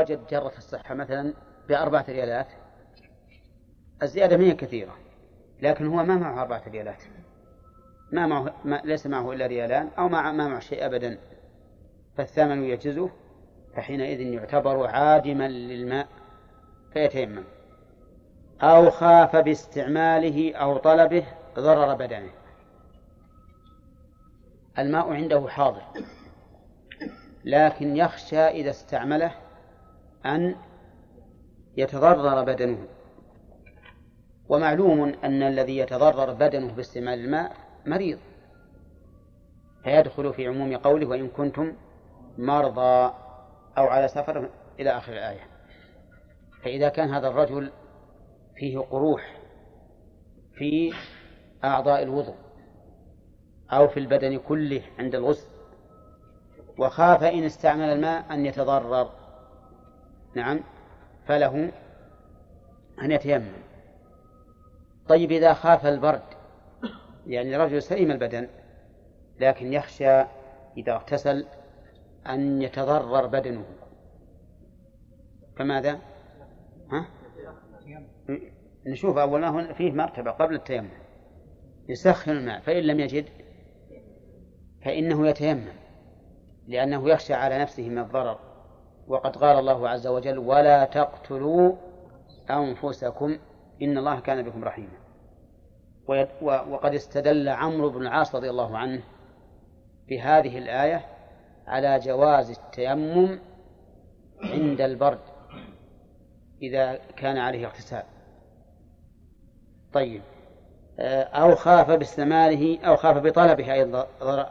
وجد جرة الصحة مثلا بأربعة ريالات الزيادة ما هي كثيرة لكن هو ما معه أربعة ريالات ما معه ما ليس معه إلا ريالان أو ما ما معه شيء أبدا. فالثمن يجزه فحينئذ يعتبر عادما للماء فيتيمم أو خاف باستعماله أو طلبه ضرر بدنه. الماء عنده حاضر لكن يخشى إذا استعمله أن يتضرر بدنه. ومعلوم أن الذي يتضرر بدنه باستعمال الماء مريض. فيدخل في عموم قوله وإن كنتم مرضى أو على سفر إلى آخر الآية. فإذا كان هذا الرجل فيه قروح في أعضاء الوضوء أو في البدن كله عند الغسل وخاف إن استعمل الماء أن يتضرر. نعم. فله أن يتيمم. طيب إذا خاف البرد يعني رجل سليم البدن لكن يخشى إذا اغتسل أن يتضرر بدنه. فماذا؟ ها؟ نشوف أول ما فيه مرتبة قبل التيمم. يسخن الماء فإن لم يجد فإنه يتيمم لأنه يخشى على نفسه من الضرر. وقد قال الله عز وجل ولا تقتلوا أنفسكم إن الله كان بكم رحيما. وقد استدل عمرو بن العاص رضي الله عنه بهذه الآية على جواز التيمم عند البرد إذا كان عليه اغتسال. طيب أو خاف باستعماله أو خاف بطلبه أيضا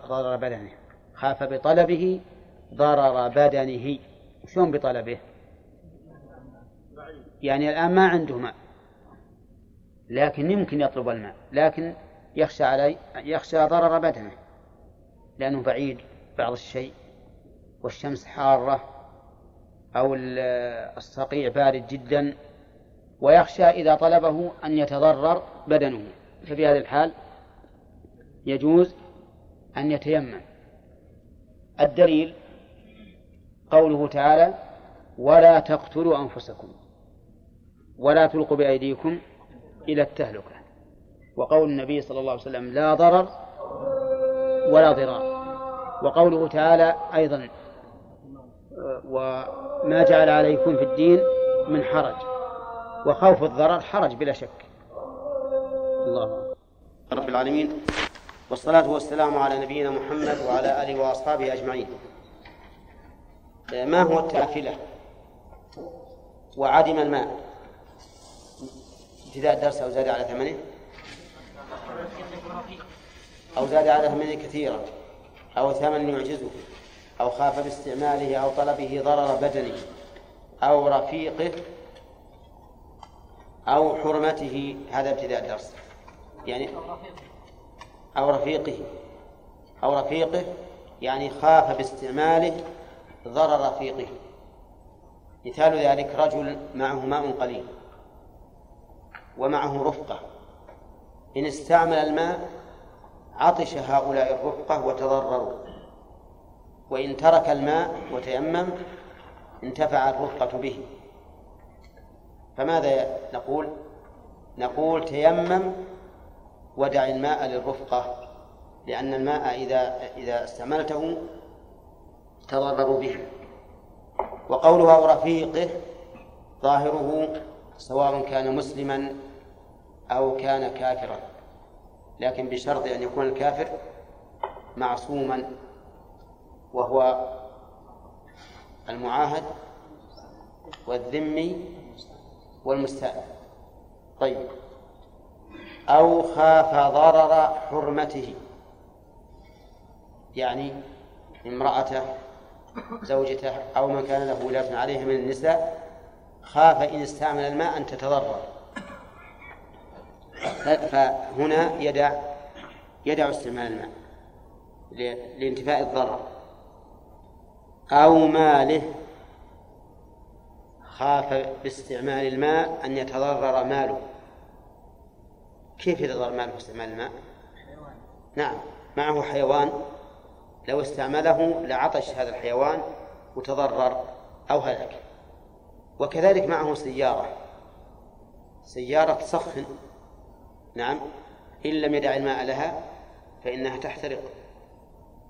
ضرر بدنه. خاف بطلبه ضرر بدنه. شلون بطلبه؟ يعني الآن ما عنده ماء. لكن يمكن يطلب الماء. لكن يخشى علي يخشى ضرر بدنه. لأنه بعيد بعض الشيء. والشمس حارة. أو الصقيع بارد جدا. ويخشى إذا طلبه أن يتضرر بدنه. ففي هذه الحال يجوز أن يتيمم. الدليل قوله تعالى ولا تقتلوا أنفسكم ولا تلقوا بأيديكم إلى التهلكة. وقول النبي صلى الله عليه وسلم لا ضرر ولا ضرار. وقوله تعالى أيضا وما جعل عليكم في الدين من حرج. وخوف الضرر حرج بلا شك. الله رب العالمين. والصلاة والسلام على نبينا محمد وعلى آله وأصحابه أجمعين. ما هو التافلة وعدم الماء. ابتداء الدرس أو زاد على ثمنه؟ أو زاد على ثمنه كثيرا. أو ثمن يعجزه. أو خاف باستعماله أو طلبه ضرر بدنه. أو رفيقه أو حرمته. هذا ابتداء الدرس. يعني أو رفيقه. أو رفيقه يعني خاف باستعماله ضرر رفيقه مثال ذلك رجل معه ماء قليل ومعه رفقة. إن استعمل الماء عطش هؤلاء الرفقة وتضرروا. وإن ترك الماء وتيمم انتفع الرفقة به. فماذا نقول؟ نقول تيمم ودع الماء للرفقة لأن الماء إذا إذا استعملته تضرروا به وقوله أو رفيقه ظاهره سواء كان مسلما أو كان كافرا. لكن بشرط أن يكون الكافر معصوما وهو المعاهد والذمي والمستأمن طيب. أو خاف ضرر حرمته. يعني امرأته زوجته أو من كان له ولاة عليه من النساء خاف إن استعمل الماء أن تتضرر. فهنا يدع يدع استعمال الماء لانتفاء الضرر. أو ماله خاف باستعمال الماء أن يتضرر ماله. كيف يتضرر ماله باستعمال الماء؟ نعم معه حيوان. لو استعمله لعطش هذا الحيوان وتضرر أو هلك. وكذلك معه سيارة. سيارة تسخن نعم. إن لم يدع الماء لها فإنها تحترق.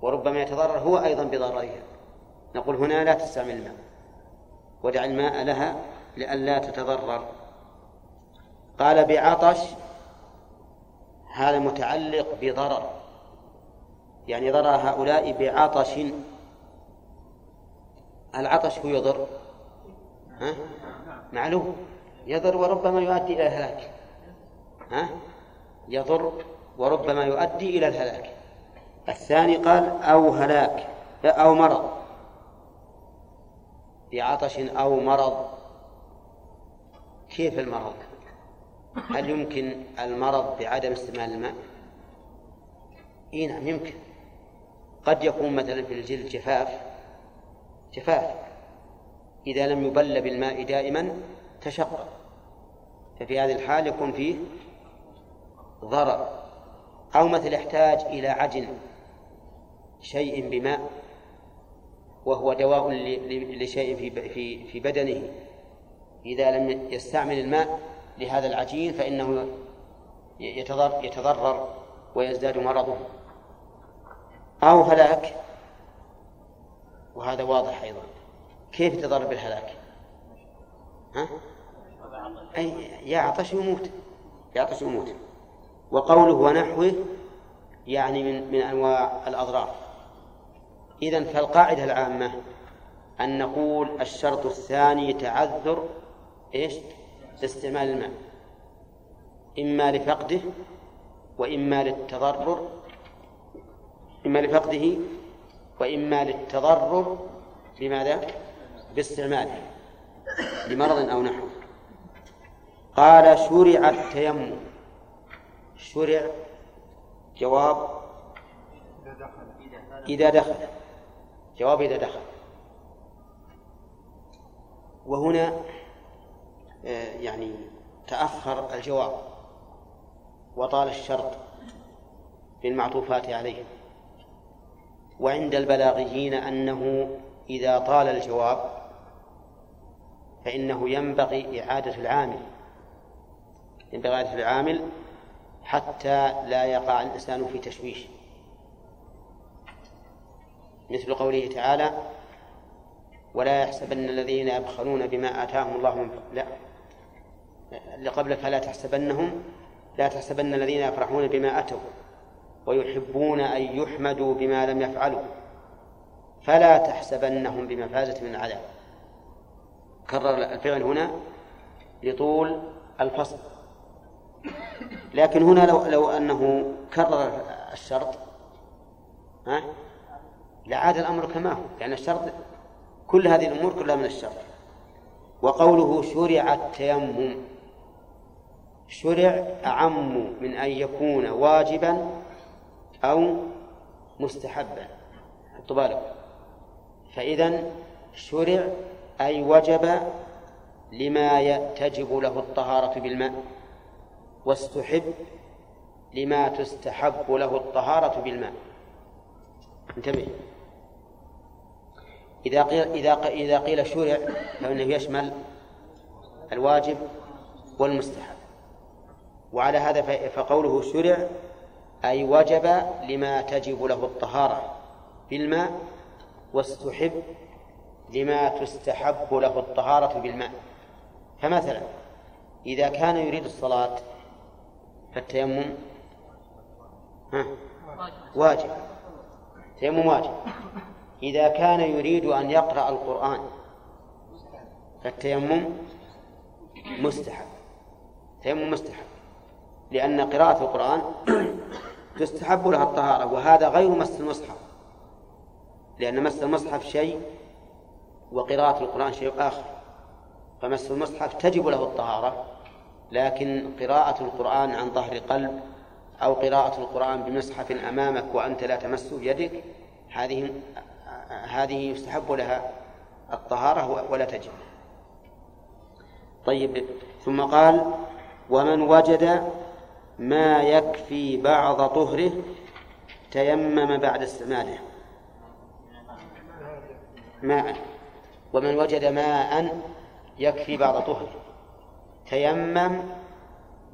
وربما يتضرر هو أيضا بضررها. نقول هنا لا تستعمل الماء. ودع الماء لها لئلا تتضرر. قال بعطش هذا متعلق بضرر. يعني ضرر هؤلاء بعطش العطش هو يضر. ها؟ معلوم؟ يضر وربما يؤدي إلى الهلاك. ها؟ يضر وربما يؤدي إلى الهلاك. الثاني قال أو هلاك أو مرض. بعطش أو مرض. كيف المرض؟ هل يمكن المرض بعدم استعمال الماء؟ إي نعم يمكن. قد يكون مثلا في الجلد جفاف جفاف إذا لم يبل بالماء دائما تشقق ففي هذه الحال يكون فيه ضرر. أو مثل يحتاج إلى عجن شيء بماء وهو دواء لشيء في في في بدنه. إذا لم يستعمل الماء لهذا العجين فإنه يتضرر ويزداد مرضه. أو هلاك. وهذا واضح أيضا. كيف يتضرر بالهلاك ها؟ أي يعطش يموت يعطش يموت وقوله ونحوه يعني من من أنواع الأضرار. إذا فالقاعدة العامة أن نقول الشرط الثاني تعذر إيش؟ استعمال الماء. إما لفقده وإما للتضرر. إما لفقده وإما للتضرر بماذا؟ باستعماله لمرض أو نحو. قال شرع التيمم. شرع جواب إذا دخل. جواب إذا دخل. وهنا آه، يعني تأخر الجواب وطال الشرط في المعطوفات عليه. وعند البلاغيين أنه إذا طال الجواب فإنه ينبغي إعادة العامل. ينبغي إعادة العامل حتى لا يقع الإنسان في تشويش. مثل قوله تعالى ولا يحسبن الذين يبخلون بما آتاهم الله من لا. قبل فلا تحسبنهم لا تحسبن الذين يفرحون بما أتوا ويحبون أن يحمدوا بما لم يفعلوا. فلا تحسبنهم بمفازة من العذاب. كرر الفعل هنا لطول الفصل. لكن هنا لو لو أنه كرر الشرط ها لعاد الأمر كما هو. لأن الشرط كل هذه الأمور كلها من الشرط. وقوله شرع التيمم شرع أعم من أن يكون واجبا أو مستحبا. بالكم فإذا شرع أي وجب لما تجب له الطهارة بالماء واستحب لما تستحب له الطهارة بالماء. انتبه. إذا قيل إذا إذا قيل شرع فإنه يشمل الواجب والمستحب. وعلى هذا فقوله شرع أي وجب لما تجب له الطهارة بالماء واستحب لما تستحب له الطهارة بالماء فمثلا إذا كان يريد الصلاة فالتيمم ها واجب. تيمم واجب. إذا كان يريد أن يقرأ القرآن فالتيمم مستحب. تيمم مستحب. لأن قراءة القرآن تستحب لها الطهارة وهذا غير مس المصحف. لأن مس المصحف شيء وقراءة القرآن شيء آخر. فمس المصحف تجب له الطهارة لكن قراءة القرآن عن ظهر قلب أو قراءة القرآن بمصحف أمامك وأنت لا تمسه بيدك هذه هذه يستحب لها الطهارة ولا تجب. طيب ثم قال ومن وجد ما يكفي بعض طهره تيمم بعد استعماله. ماء. ومن وجد ماء يكفي بعض طهره. تيمم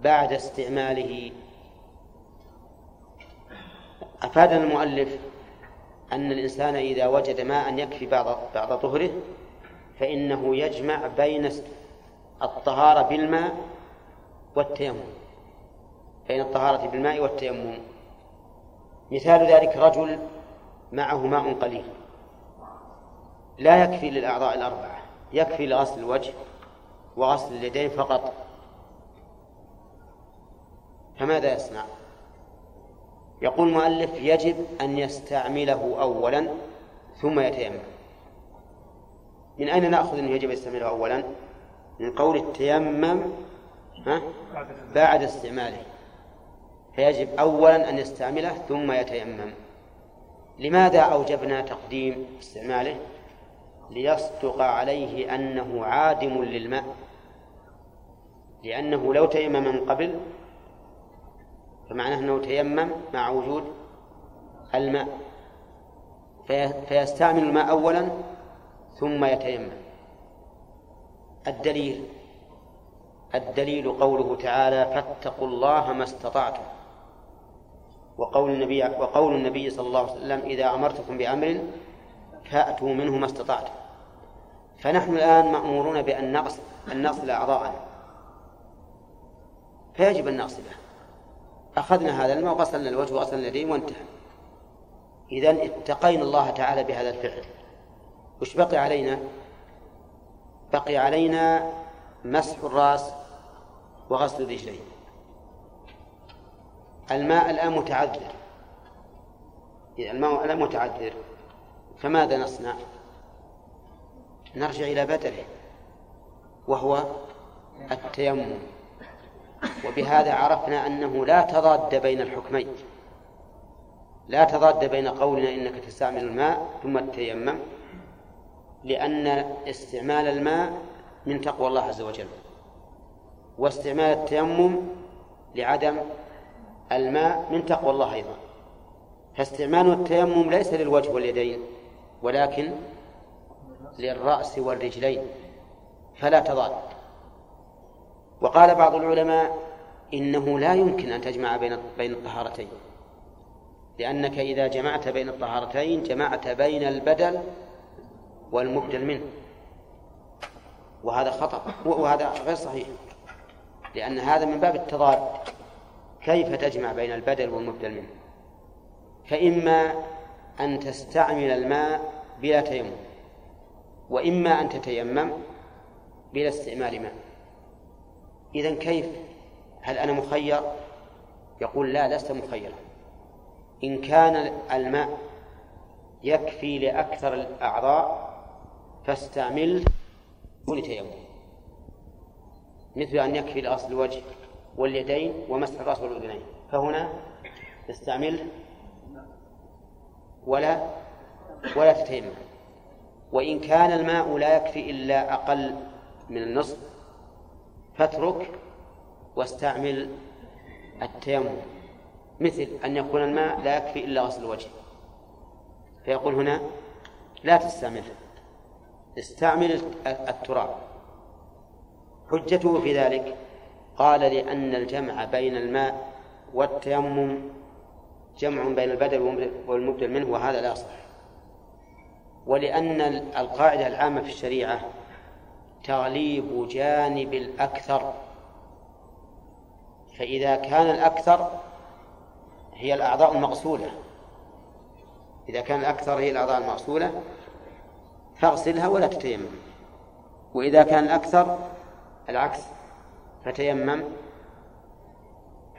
بعد استعماله. أفادنا المؤلف أن الإنسان إذا وجد ماء يكفي بعض بعض طهره فإنه يجمع بين الطهارة بالماء والتيمم. بين الطهارة بالماء والتيمم مثال ذلك رجل معه ماء قليل لا يكفي للأعضاء الأربعة يكفي لغسل الوجه وغسل اليدين فقط فماذا يصنع؟ يقول المؤلف يجب أن يستعمله أولا ثم يتيمم من أين نأخذ أنه يجب أن يستعمله أولا؟ من قول التيمم ها؟ بعد استعماله فيجب أولا أن يستعمله ثم يتيمم. لماذا أوجبنا تقديم استعماله؟ ليصدق عليه أنه عادم للماء. لأنه لو تيمم من قبل فمعناه أنه تيمم مع وجود الماء. فيستعمل الماء أولا ثم يتيمم. الدليل الدليل قوله تعالى فاتقوا الله ما استطعتم. وقول النبي وقول النبي صلى الله عليه وسلم إذا أمرتكم بأمر فأتوا منه ما استطعتم. فنحن الآن مأمورون بأن نغسل أن نغسل أعضاءنا. فيجب أن نغسله أخذنا هذا الماء وغسلنا الوجه وغسلنا اليدين وانتهى. إذا اتقينا الله تعالى بهذا الفعل. وش بقي علينا؟ بقي علينا مسح الرأس وغسل الرجلين. الماء الآن متعذر. الماء الآن متعذر فماذا نصنع؟ نرجع إلى بدله وهو التيمم. وبهذا عرفنا أنه لا تضاد بين الحكمين. لا تضاد بين قولنا إنك تستعمل الماء ثم تتيمم لأن استعمال الماء من تقوى الله عز وجل. واستعمال التيمم لعدم الماء من تقوى الله أيضا. فاستعمال التيمم ليس للوجه واليدين ولكن للرأس والرجلين. فلا تضاد. وقال بعض العلماء إنه لا يمكن أن تجمع بين بين الطهارتين. لأنك إذا جمعت بين الطهارتين جمعت بين البدل والمبدل منه. وهذا خطأ وهذا غير صحيح. لأن هذا من باب التضاد. كيف تجمع بين البدل والمبدل منه؟ فإما أن تستعمل الماء بلا تيمم وإما أن تتيمم بلا استعمال ماء. إذا كيف؟ هل أنا مخير؟ يقول لا لست مخيرا. إن كان الماء يكفي لأكثر الأعضاء فاستعمله تيمم مثل أن يكفي لأصل الوجه. واليدين ومسح الرأس والأذنين فهنا تستعمله ولا ولا تتيمم وإن كان الماء لا يكفي إلا أقل من النصف فاترك واستعمل التيمم. مثل أن يكون الماء لا يكفي إلا غسل الوجه. فيقول هنا لا تستعمله استعمل التراب. حجته في ذلك قال لأن الجمع بين الماء والتيمم جمع بين البدل والمبدل منه وهذا لا يصح ولأن القاعدة العامة في الشريعة تغليب جانب الأكثر. فإذا كان الأكثر هي الأعضاء المغسولة إذا كان الأكثر هي الأعضاء المغسولة فاغسلها ولا تتيمم. وإذا كان الأكثر العكس. فتيمم.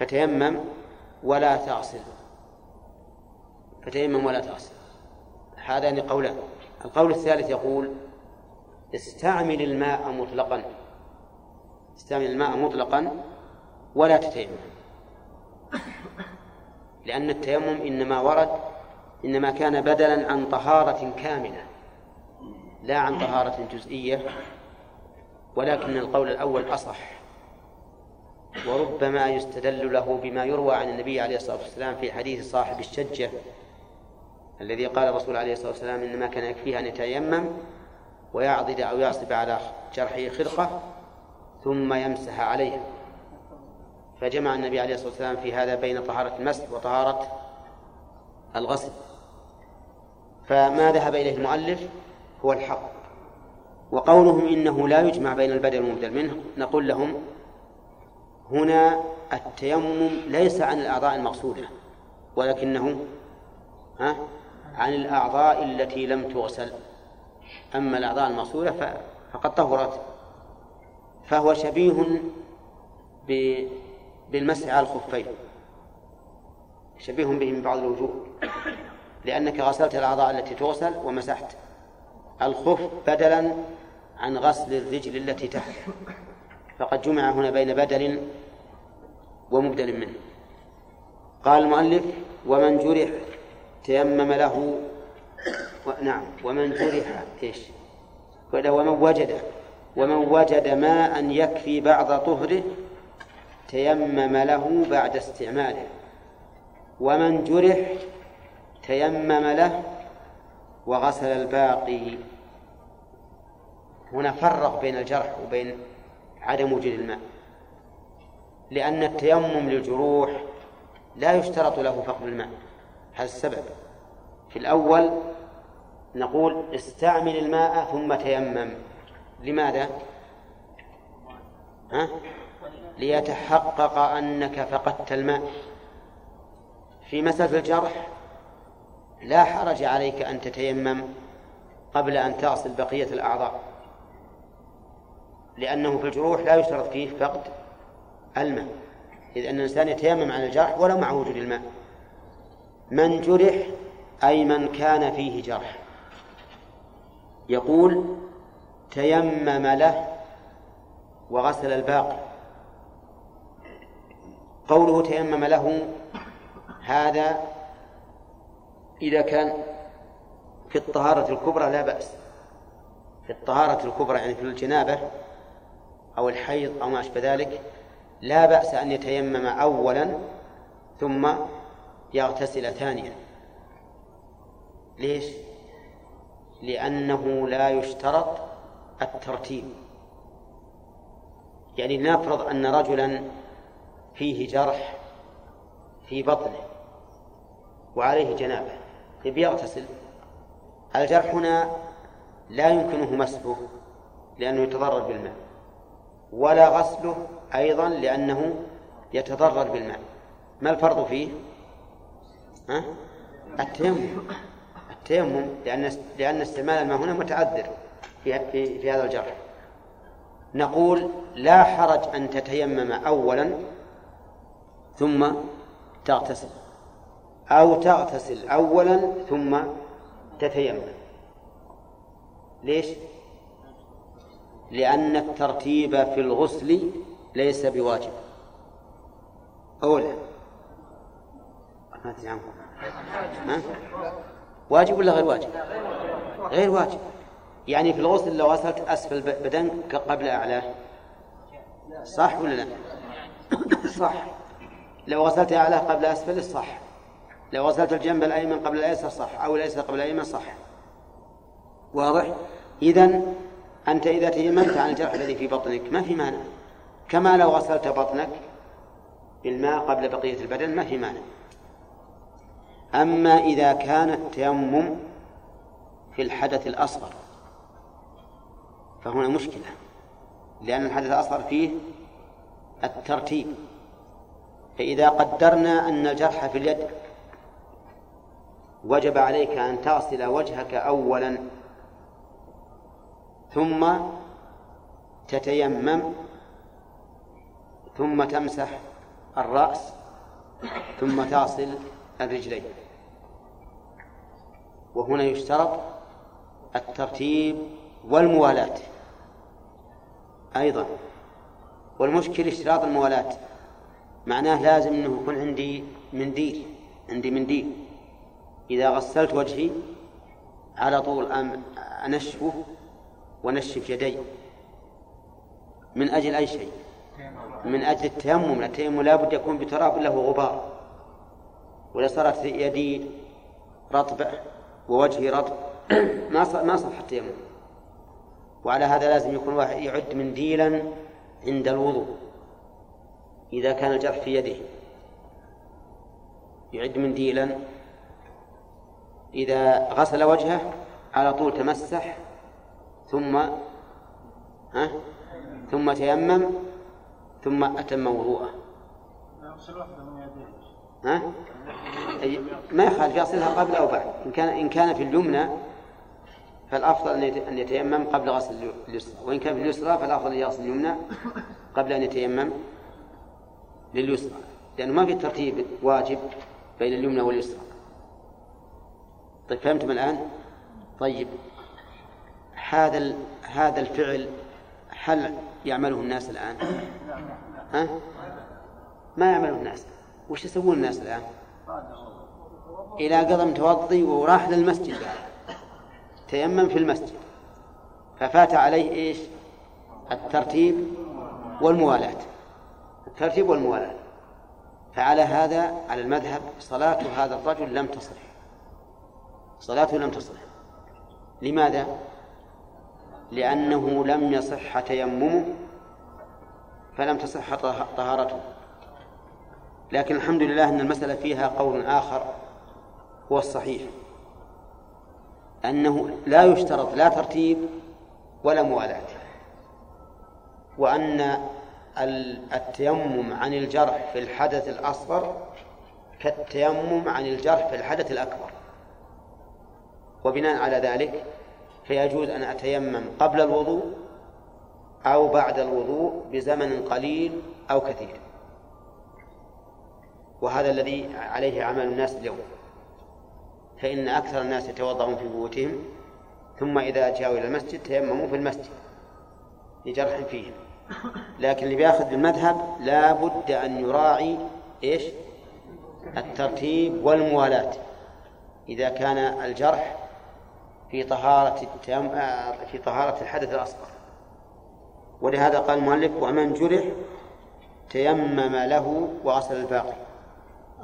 فتيمم ولا تغسل فتيمم ولا تغسل هذان قولان القول الثالث يقول استعمل الماء مطلقا. استعمل الماء مطلقا ولا تتيمم. لأن التيمم إنما ورد إنما كان بدلا عن طهارة كاملة لا عن طهارة جزئية ولكن القول الأول أصح. وربما يستدل له بما يروى عن النبي عليه الصلاة والسلام في حديث صاحب الشجة الذي قال الرسول عليه الصلاة والسلام إنما كان يكفيه أن يتيمم ويعضد أو يعصب على جرحه خرقة ثم يمسح عليها. فجمع النبي عليه الصلاة والسلام في هذا بين طهارة المسح وطهارة الغسل. فما ذهب إليه المؤلف هو الحق وقولهم إنه لا يجمع بين البدل والمبدل منه نقول لهم هنا التيمم ليس عن الأعضاء المقصودة ولكنه ها عن الأعضاء التي لم تغسل. أما الأعضاء المقصودة فقد طهرت. فهو شبيه بالمسح على الخفين. شبيه به من بعض الوجوه. لأنك غسلت الأعضاء التي تغسل ومسحت. الخف بدلا عن غسل الرجل التي تحت. فقد جمع هنا بين بدل ومبدل منه. قال المؤلف ومن جرح تيمم له و... نعم. ومن جرح إيش؟ ومن وجد ومن وجد ماء يكفي بعض طهره تيمم له بعد استعماله. ومن جرح تيمم له وغسل الباقي. هنا فرق بين الجرح وبين عدم وجود الماء. لأن التيمم للجروح لا يشترط له فقد الماء. هذا السبب. في الأول نقول استعمل الماء ثم تيمم. لماذا؟ ها؟ ليتحقق أنك فقدت الماء. في مسألة الجرح لا حرج عليك أن تتيمم قبل أن تغسل بقية الأعضاء. لأنه في الجروح لا يشترط فيه فقد الماء. إذ أن الإنسان يتيمم عن الجرح ولو مع وجود الماء. من جرح أي من كان فيه جرح. يقول تيمم له وغسل الباقي. قوله تيمم له هذا إذا كان في الطهارة الكبرى لا بأس. في الطهارة الكبرى يعني في الجنابة أو الحيض أو ما أشبه ذلك لا بأس أن يتيمم أولا ثم يغتسل ثانيا. ليش؟ لأنه لا يشترط الترتيب. يعني لنفرض أن رجلا فيه جرح في بطنه وعليه جنابة يبي يغتسل. الجرح هنا لا يمكنه مسحه لأنه يتضرر بالماء. ولا غسله أيضا لأنه يتضرر بالماء ما الفرض فيه؟ ها؟ التيمم التيمم لأن لأن استعمال الماء هنا متعذر في في, في هذا الجرح نقول لا حرج أن تتيمم أولا ثم تغتسل أو تغتسل أولا ثم تتيمم ليش؟ لأن الترتيب في الغسل ليس بواجب أولا؟ واجب ولا غير واجب؟ غير واجب يعني في الغسل لو غسلت أسفل بدنك قبل أعلاه صح ولا لا؟ صح لو غسلت أعلاه قبل أسفله صح لو غسلت الجنب الأيمن قبل الأيسر صح أو الأيسر قبل الأيمن صح واضح؟ إذا أنت إذا تيممت عن الجرح الذي في بطنك ما في مانع. كما لو غسلت بطنك بالماء قبل بقية البدن ما في مانع. أما إذا كان التيمم في الحدث الأصغر فهنا مشكلة لأن الحدث الأصغر فيه الترتيب. فإذا قدرنا أن الجرح في اليد وجب عليك أن تغسل وجهك أولا ثم تتيمم ثم تمسح الرأس ثم تصل الرجلين. وهنا يشترط الترتيب والموالاة أيضا. والمشكل اشتراط الموالاة معناه لازم أنه يكون عندي منديل عندي منديل. إذا غسلت وجهي على طول أنشفه ونشف يدي. من أجل أي شيء؟ من أجل التيمم. التيمم لا بد يكون بتراب له غبار. وإذا صارت يدي رطبة ووجهي رطب ما ما صح التيمم. وعلى هذا لازم يكون واحد يعد منديلا عند الوضوء. إذا كان الجرح في يده. يعد منديلا. إذا غسل وجهه على طول تمسح ثم ها؟ ثم تيمم ثم أتم وضوءه. ها؟ ما يخالف يغسلها قبل أو بعد. إن كان إن كان في اليمنى فالأفضل أن يتيمم قبل غسل اليسرى. وإن كان في اليسرى فالأفضل أن يغسل اليمنى قبل أن يتيمم لليسرى. لأنه ما في ترتيب واجب بين اليمنى واليسرى. طيب فهمتم الآن؟ طيب. هذا هذا الفعل هل يعمله الناس الآن؟ ها؟ ما يعمله الناس وش يسوون الناس الآن؟ إلى قضى متوضي وراح للمسجد تيمم في المسجد ففات عليه إيش؟ الترتيب والموالاة الترتيب والموالاة فعلى هذا على المذهب صلاة هذا الرجل لم تصح صلاته لم تصح لماذا؟ لأنه لم يصح تيممه فلم تصح طهارته. لكن الحمد لله أن المسألة فيها قول آخر هو الصحيح. أنه لا يشترط لا ترتيب ولا موالاة. وأن التيمم عن الجرح في الحدث الأصغر كالتيمم عن الجرح في الحدث الأكبر. وبناء على ذلك فيجوز أن أتيمم قبل الوضوء أو بعد الوضوء بزمن قليل أو كثير. وهذا الذي عليه عمل الناس اليوم. فإن أكثر الناس يتوضأون في بيوتهم ثم إذا جاءوا إلى المسجد تيمموا في المسجد لجرح فيهم. لكن اللي بياخذ بالمذهب لا بد أن يراعي إيش؟ الترتيب والموالاة. إذا كان الجرح في طهارة التيم... في طهارة الحدث الأصغر ولهذا قال المؤلف ومن جرح تيمم له وغسل الباقي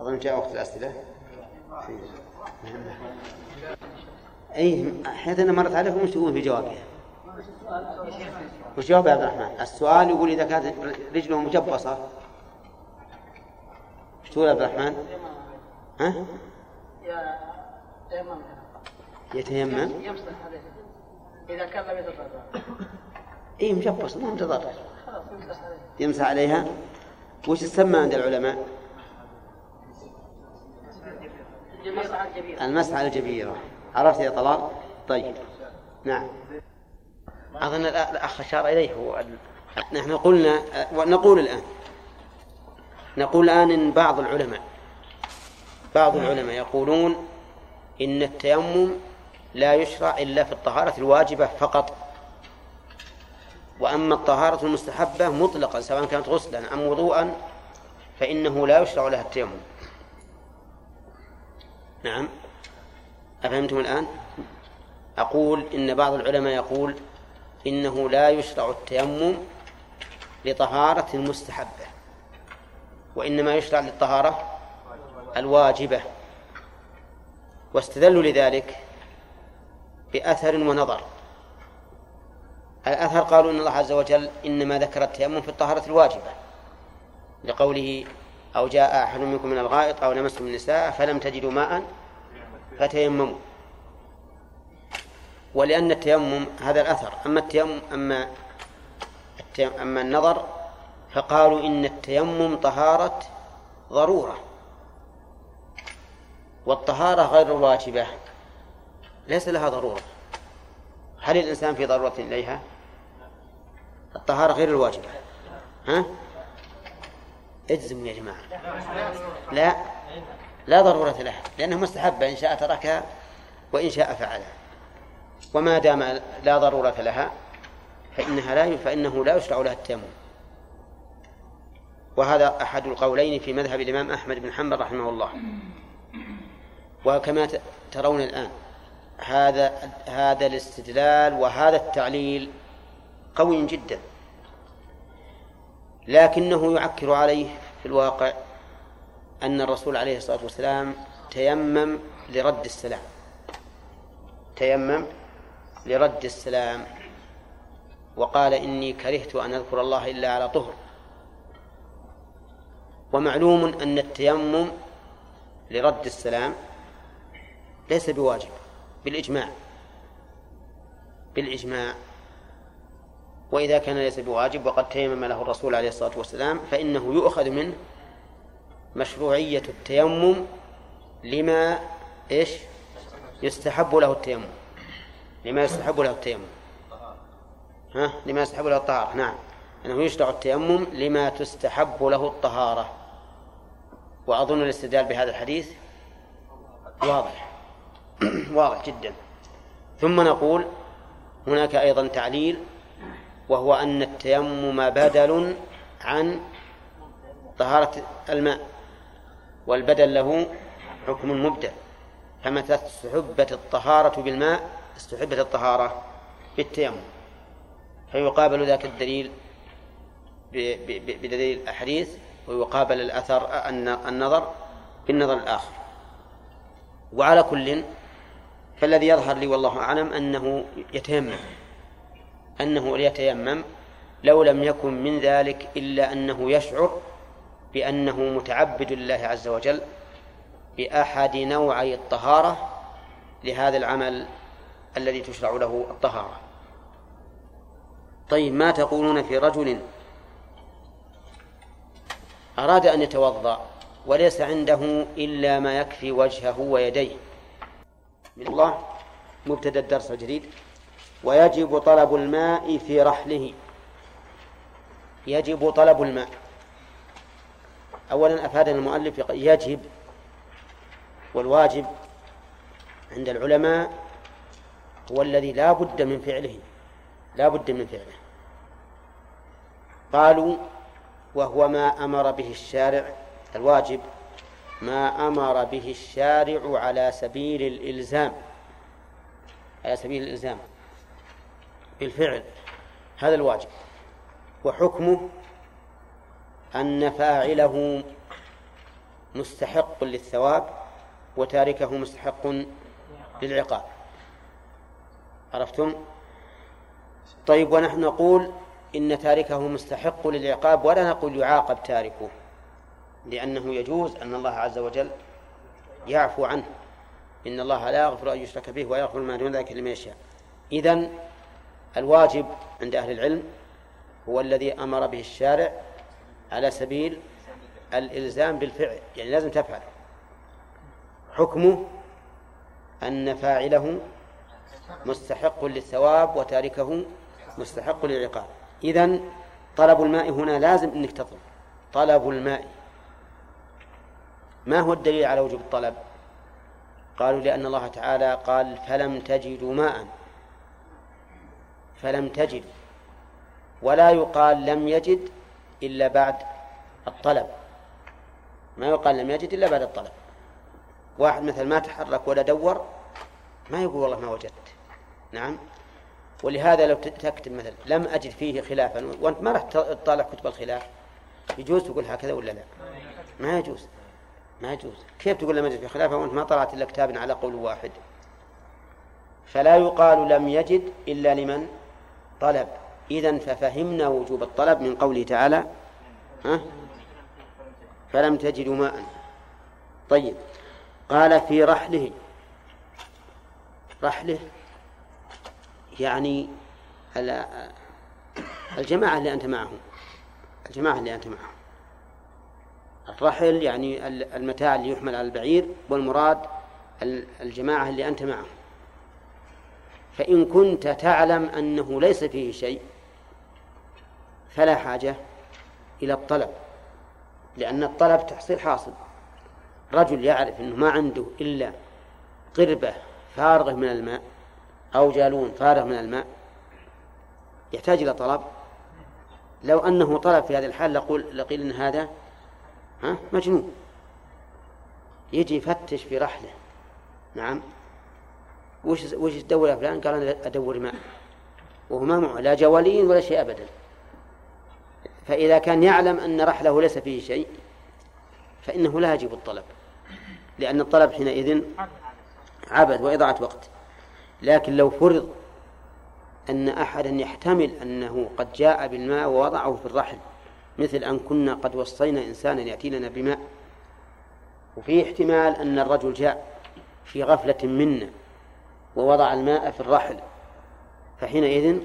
أظن جاء وقت الأسئلة أي حيث مرت عليكم وش تقولون في جوابها؟ وش جواب عبد الرحمن؟ السؤال يقول إذا كانت رجله مجبصة وش تقول عبد الرحمن؟ ها؟ يتيمم. يمسح عليه إذا كان لم يتضرر إيه مجبص مو متضرر يمسح عليها. وش تسمى عند العلماء؟ المسح على الجبيرة. عرفت يا طلال؟ طيب. نعم. أظن الأخ أشار إليه هو نحن قلنا ونقول الآن. نقول الآن إن بعض العلماء بعض العلماء يقولون إن التيمم لا يشرع إلا في الطهارة الواجبة فقط. وأما الطهارة المستحبة مطلقا سواء كانت غسلا أم وضوءا فإنه لا يشرع لها التيمم. نعم. أفهمتم الآن؟ أقول إن بعض العلماء يقول إنه لا يشرع التيمم لطهارة المستحبة وإنما يشرع للطهارة الواجبة. واستدلوا لذلك. بأثر ونظر. الأثر قالوا إن الله عز وجل إنما ذكر التيمم في الطهارة الواجبة. لقوله أو جاء أحد منكم من الغائط أو لمستم النساء فلم تجدوا ماء فتيمموا. ولأن التيمم هذا الأثر. أما التيمم أما التيمم أما النظر فقالوا إن التيمم طهارة ضرورة. والطهارة غير الواجبة. ليس لها ضرورة. هل الإنسان في ضرورة إليها؟ الطهارة غير الواجبة. ها؟ اجزم يا جماعة. لا لا ضرورة لها لأنها مستحبة. إن شاء تركها وإن شاء فعلها. وما دام لا ضرورة لها فإنها لا فإنه لا يشرع لها التيمم. وهذا أحد القولين في مذهب الإمام أحمد بن حنبل رحمه الله. وكما ترون الآن هذا هذا الاستدلال وهذا التعليل قوي جدا. لكنه يعكر عليه في الواقع أن الرسول عليه الصلاة والسلام تيمم لرد السلام. تيمم لرد السلام. وقال إني كرهت أن أذكر الله إلا على طهر. ومعلوم أن التيمم لرد السلام ليس بواجب. بالإجماع. بالإجماع. وإذا كان ليس بواجب وقد تيمم له الرسول عليه الصلاة والسلام فإنه يؤخذ منه مشروعية التيمم لما إيش؟ يستحب له التيمم. لما يستحب له التيمم. ها؟ لما يستحب له الطهارة. نعم. أنه يشرع التيمم لما تستحب له الطهارة. وأظن الاستدلال بهذا الحديث واضح. واضح جدا. ثم نقول هناك أيضا تعليل وهو أن التيمم بدل عن طهارة الماء والبدل له حكم مبدل فمتى استحبت الطهارة بالماء استحبت الطهارة بالتيمم. فيقابل ذاك الدليل بدليل الأحاديث ويقابل الأثر النظر بالنظر الآخر. وعلى كل فالذي يظهر لي والله أعلم أنه يتيمم أنه يتيمم لو لم يكن من ذلك إلا أنه يشعر بأنه متعبد لله عز وجل بأحد نوعي الطهارة لهذا العمل الذي تشرع له الطهارة. طيب ما تقولون في رجل أراد أن يتوضأ وليس عنده إلا ما يكفي وجهه ويديه؟ من الله مبتدأ الدرس الجديد. ويجب طلب الماء في رحله. يجب طلب الماء. أولا أفادنا المؤلف يجب والواجب عند العلماء هو الذي لا بد من فعله. لا بد من فعله. قالوا وهو ما أمر به الشارع الواجب ما أمر به الشارع على سبيل الإلزام على سبيل الإلزام بالفعل هذا الواجب. وحكمه أن فاعله مستحق للثواب وتاركه مستحق للعقاب. عرفتم؟ طيب ونحن نقول إن تاركه مستحق للعقاب ولا نقول يعاقب تاركه. لأنه يجوز أن الله عز وجل يعفو عنه. إن الله لا يغفر أن يشرك به ويغفر ما دون ذلك لمن يشاء. إذن الواجب عند أهل العلم هو الذي أمر به الشارع على سبيل الإلزام بالفعل يعني لازم تفعل. حكمه أن فاعله مستحق للثواب وتاركه مستحق للعقاب. إذن طلب الماء هنا لازم أنك تطلب. طلب الماء. ما هو الدليل على وجوب الطلب؟ قالوا لأن الله تعالى قال فلم تجدوا ماء. فلم تجد. ولا يقال لم يجد إلا بعد الطلب. ما يقال لم يجد إلا بعد الطلب. واحد مثل ما تحرك ولا دور ما يقول والله ما وجدت. نعم. ولهذا لو تكتب مثلا لم أجد فيه خلافا وأنت ما راح تطالع كتب الخلاف. يجوز تقول هكذا ولا لا؟ ما يجوز. ما يجوز. كيف تقول لم يجد فيه خلافا وأنت ما طلعت إلا كتاب على قول واحد. فلا يقال لم يجد إلا لمن طلب. إذا ففهمنا وجوب الطلب من قوله تعالى ها؟ فلم تجدوا ماء. طيب. قال في رحله رحله يعني الجماعة اللي أنت معهم. الجماعة اللي أنت معهم. الرحل يعني المتاع اللي يحمل على البعير والمراد الجماعة اللي أنت معهم. فإن كنت تعلم أنه ليس فيه شيء فلا حاجة إلى الطلب لأن الطلب تحصيل حاصل. رجل يعرف أنه ما عنده إلا قربة فارغة من الماء أو جالون فارغ من الماء يحتاج إلى طلب. لو أنه طلب في هذه الحال لقول لقيل أن هذا ها؟ مجنون. يجي يفتش في رحله. نعم. وش وش تدور يا فلان؟ قال أنا أدور ماء. وهو ما معه لا جوالين ولا شيء ابدا. فإذا كان يعلم أن رحله ليس فيه شيء فإنه لا يجب الطلب. لأن الطلب حينئذ عبث وإضاعة وقت. لكن لو فرض أن أحدا يحتمل أنه قد جاء بالماء ووضعه في الرحل مثل أن كنا قد وصينا إنسانا يأتي لنا بماء وفي احتمال أن الرجل جاء في غفلة منا ووضع الماء في الرحل فحينئذ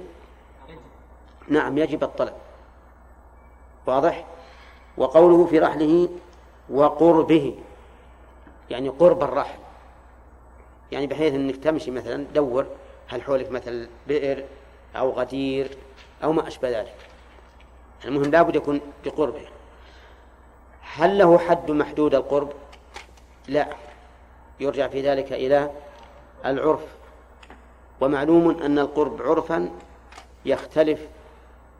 نعم يجب الطلب. واضح؟ وقوله في رحله وقربه يعني قرب الرحل يعني بحيث إنك تمشي مثلا دور هل حولك مثل بئر أو غدير أو ما أشبه ذلك. المهم لابد يكون بقربه هل له حد محدود القرب؟ لا. يرجع في ذلك إلى العرف. ومعلوم أن القرب عرفا يختلف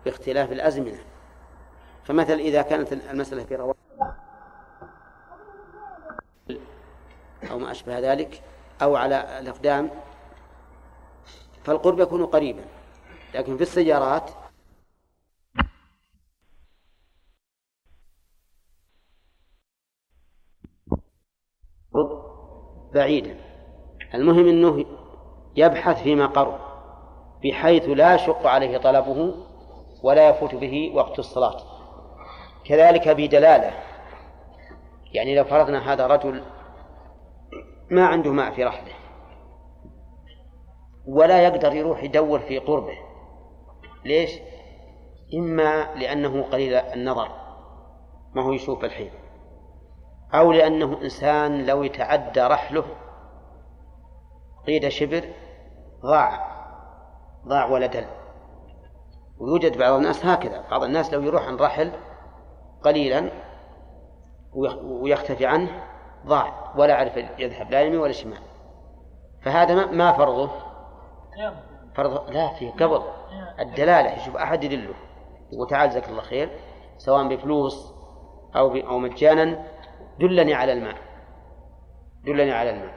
باختلاف الأزمنة. فمثلا إذا كانت المسألة في رواح أو ما أشبه ذلك أو على الأقدام فالقرب يكون قريبا. لكن في السيارات بعيدا. المهم أنه يبحث فيما قرب بحيث لا يشق عليه طلبه ولا يفوت به وقت الصلاة. كذلك بدلالة يعني لو فرضنا هذا رجل ما عنده ماء في رحله ولا يقدر يروح يدور في قربه ليش؟ إما لأنه قليل النظر ما هو يشوف الحين. أو لأنه إنسان لو يتعدى رحله قيد شبر ضاع ضاع ولا دل. ويوجد بعض الناس هكذا بعض الناس لو يروح عن رحل قليلا ويختفي عنه ضاع ولا عرف يذهب لا يمين ولا شمال. فهذا ما فرضه؟ فرض لا في قبل الدلالة يشوف أحد يدله. وتعال جزاك الله خير سواء بفلوس أو أو مجانا. دلني على الماء. دلني على الماء.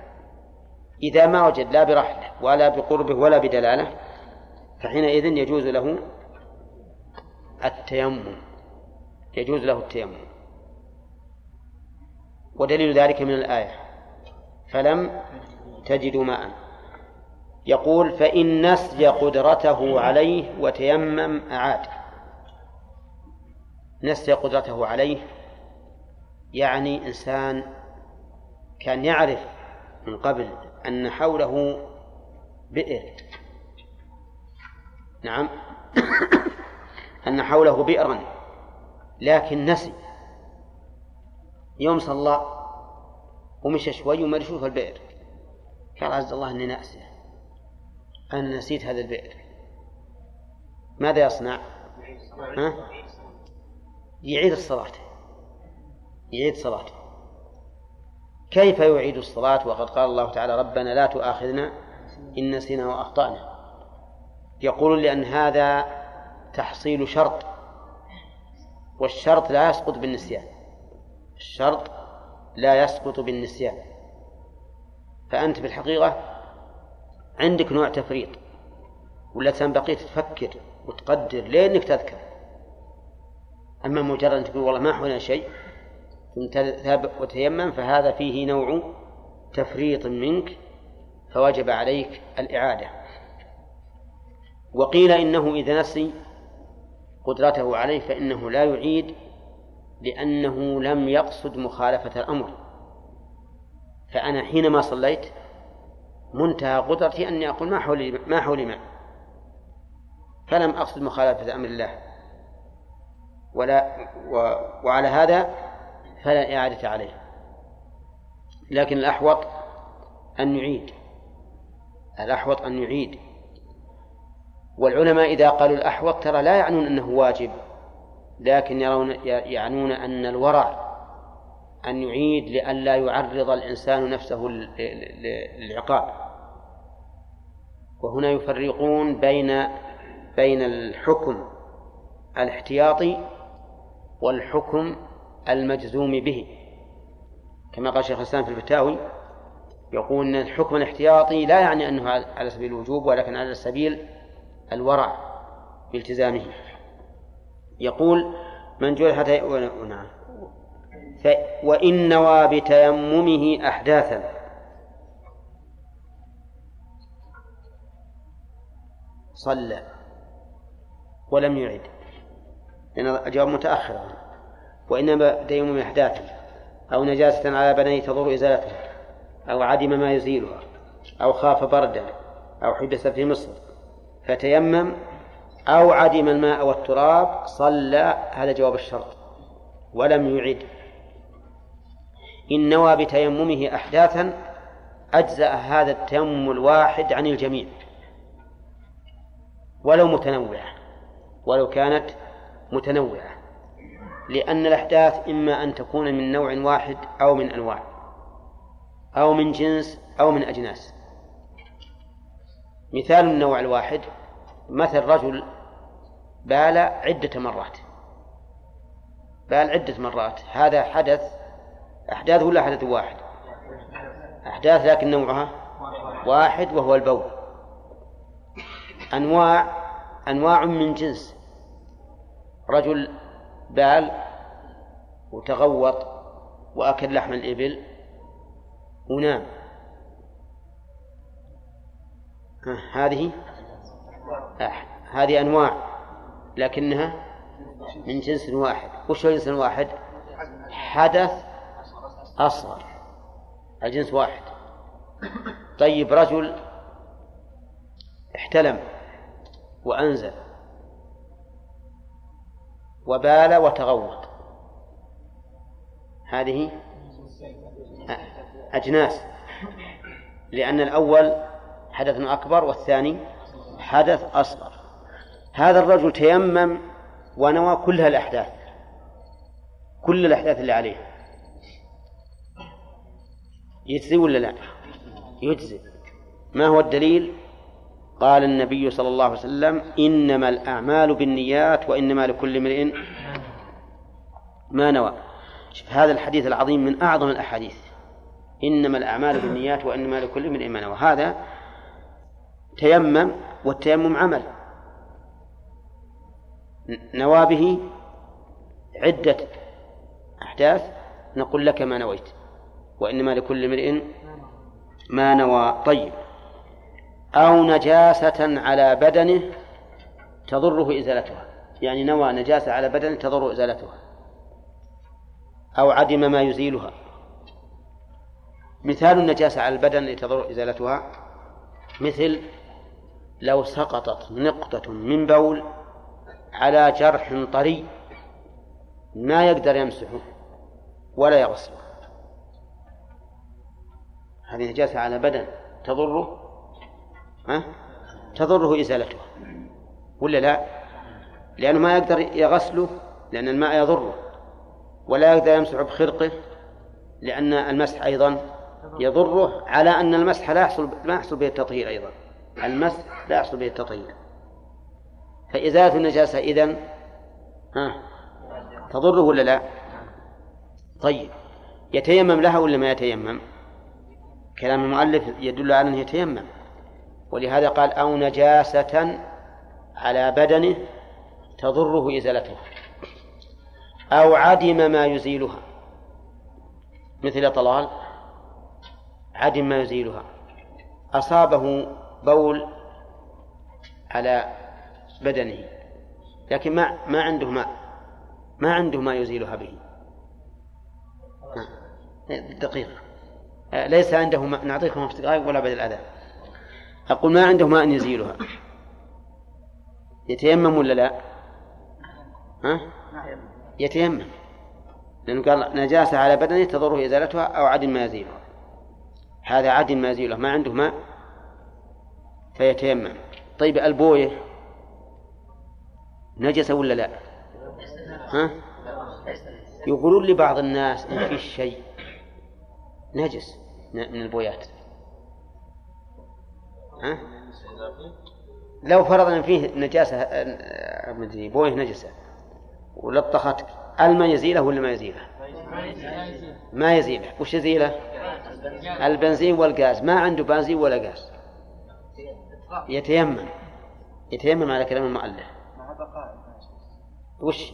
إذا ما وجد لا برحله ولا بقربه ولا بدلالة فحينئذ يجوز له التيمم. يجوز له التيمم. ودليل ذلك من الآية. فلم تجدوا ماء. يقول فإن نسي قدرته عليه وتيمم أعاد نسي قدرته عليه يعني إنسان كان يعرف من قبل أن حوله بئر. نعم. أن حوله بئرا لكن نسي. يوم صلى ومشى شوي وما يشوف البئر. قال عز الله إني ناسيه أنا نسيت هذا البئر. ماذا يصنع؟ ها؟ يعيد الصلاة. يعيد صلاته. كيف يعيد الصلاة؟ وقد قال الله تعالى ربنا لا تؤاخذنا إن نسينا وأخطأنا. يقول لأن هذا تحصيل شرط والشرط لا يسقط بالنسيان. الشرط لا يسقط بالنسيان. فأنت في الحقيقة عندك نوع تفريط ولا بقيت تفكر وتقدر لأنك تذكر. أما مجرد أن تقول والله ما حولنا شيء ثم تذهب وتيمم فهذا فيه نوع تفريط منك فوجب عليك الإعادة. وقيل إنه إذا نسي قدرته عليه فإنه لا يعيد لأنه لم يقصد مخالفة الأمر. فأنا حينما صليت منتهى قدرتي أني أقول ما حولي ما حولي ماء فلم أقصد مخالفة أمر الله. ولا و وعلى هذا فلا إعادة عليه. لكن الأحوط أن يعيد. الأحوط أن يعيد. والعلماء إذا قالوا الأحوط ترى لا يعنون أنه واجب لكن يرون يعنون أن الورع أن يعيد لئلا يعرض الإنسان نفسه للعقاب. وهنا يفرقون بين بين الحكم الاحتياطي والحكم المجزوم به. كما قال شيخ الإسلام في الفتاوي يقول أن الحكم الاحتياطي لا يعني أنه على سبيل الوجوب ولكن على سبيل الورع بالتزامه. يقول من حتى نعم. وإن نوى بتيممه أحداثا. صلى. ولم يعد. لأن الجواب متأخر. وإنما تيمم إحداث أو نجاسة على بنيه تضر إزالته أو عدم ما يزيلها أو خاف بردا أو حبس في مصر. فتيمم أو عدم الماء والتراب صلى هذا جواب الشرط ولم يعد. إن نوى بتيممه أحداثا أجزأ هذا التيمم الواحد عن الجميع. ولو متنوعة ولو كانت متنوعة. لأن الأحداث إما أن تكون من نوع واحد أو من أنواع أو من جنس أو من أجناس. مثال النوع الواحد مثل رجل بال عدة مرات بال عدة مرات. هذا حدث أحداث ولا حدث واحد. أحداث لكن نوعها واحد وهو البول. أنواع أنواع من جنس. رجل بال وتغوط وأكل لحم الإبل. ونام. هذه؟ هذه أنواع لكنها من جنس واحد. وش جنس واحد؟ حدث أصغر. الجنس واحد. طيب رجل احتلم وأنزل. وبال وتغوط. هذه أجناس. لأن الأول حدث أكبر والثاني حدث أصغر. هذا الرجل تيمم ونوى كل الأحداث. كل الأحداث اللي عليه. يجزي ولا لا؟ يجزي. ما هو الدليل؟ قال النبي صلى الله عليه وسلم إنما الأعمال بالنيات وإنما لكل امرئ ما نوى. هذا الحديث العظيم من أعظم الأحاديث. إنما الأعمال بالنيات وإنما لكل امرئ ما نوى. هذا تيمم والتيمم عمل. نوى به عدة أحداث نقول لك ما نويت. وإنما لكل امرئ ما نوى. طيب. أو نجاسة على بدنه تضره إزالتها. يعني نوى نجاسة على بدنه تضر إزالتها. أو عدم ما يزيلها. مثال النجاسة على البدن التي تضر إزالتها مثل لو سقطت نقطة من بول على جرح طري ما يقدر يمسحه ولا يغسله. هذه نجاسة على بدن تضره ها؟ تضره إزالتها ولا لا؟ لأنه ما يقدر يغسله لأن الماء يضره ولا يقدر يمسح بخرقه لأن المسح أيضا يضره على أن المسح لا يحصل ما يحصل به التطهير أيضا المسح لا يحصل به التطهير فإزالة النجاسة إذن ها تضره ولا لا؟ طيب يتيمم لها ولا ما يتيمم؟ كلام المؤلف يدل على أنه يتيمم ولهذا قال أو نجاسة على بدنه تضره إزالتها أو عدم ما يزيلها. مثل طلال. عدم ما يزيلها. أصابه بول على بدنه. لكن ما ما عنده ماء ما عنده ما يزيلها به. دقيق ليس عنده ماء نعطيكم دقائق ولا بدل الأذان أقول ما عنده ماء يزيلها يتيمم ولا لا؟ ها؟ يتيمم لأنه قال نجاسة على بدنه تضره إزالتها أو عدم ما يزيلها هذا عدم ما يزيله ما عنده ماء فيتيمم طيب البوية نجسة ولا لا؟ ها؟ يقولون لبعض الناس إن في شيء نجس من البويات ها؟ لو فرضنا فيه نجاسة مدري بويه نجسة ولطخت الماء يزيله ولا ما يزيله؟ ما يزيله وش يزيله؟ البنزين والغاز ما عنده بنزين ولا غاز يتيمم يتيمم على كلام المؤلف وش؟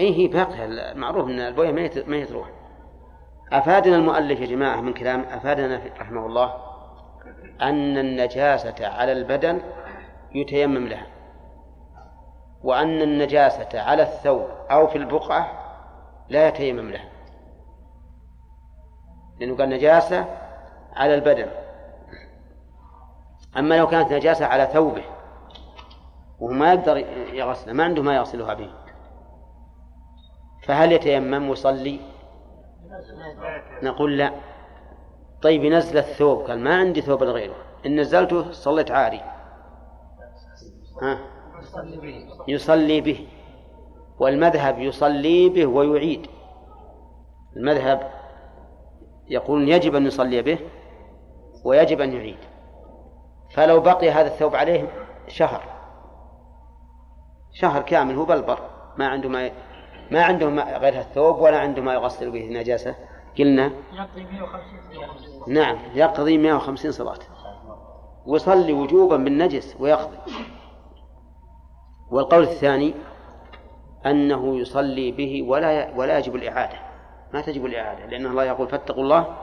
اي هي باقية المعروف إن البويه ما يتروح أفادنا المؤلف يا جماعة من كلام أفادنا رحمه الله أن النجاسة على البدن يتيمم لها وأن النجاسة على الثوب أو في البقعة لا يتيمم لها. لأنه قال نجاسة على البدن. أما لو كانت نجاسة على ثوبه وهو ما يقدر يغسلها ما عنده ما يغسلها به فهل يتيمم ويصلي؟ نقول لا. طيب ينزل الثوب. قال ما عندي ثوب غيره. إن نزلته صليت عاري ها؟ يصلي به. والمذهب يصلي به ويعيد. المذهب يقول يجب أن يصلي به ويجب أن يعيد. فلو بقي هذا الثوب عليه شهر. شهر كامل هو بلبر ما عنده ما ما عنده غير الثوب ولا عنده ما يغسل به النجاسة. قلنا يقضي 150 نعم يقضي 150 صلاة. ويصلي وجوبا بالنجس ويقضي. والقول الثاني أنه يصلي به ولا ولا يجب الإعادة. ما تجب الإعادة لأن الله يقول فاتقوا الله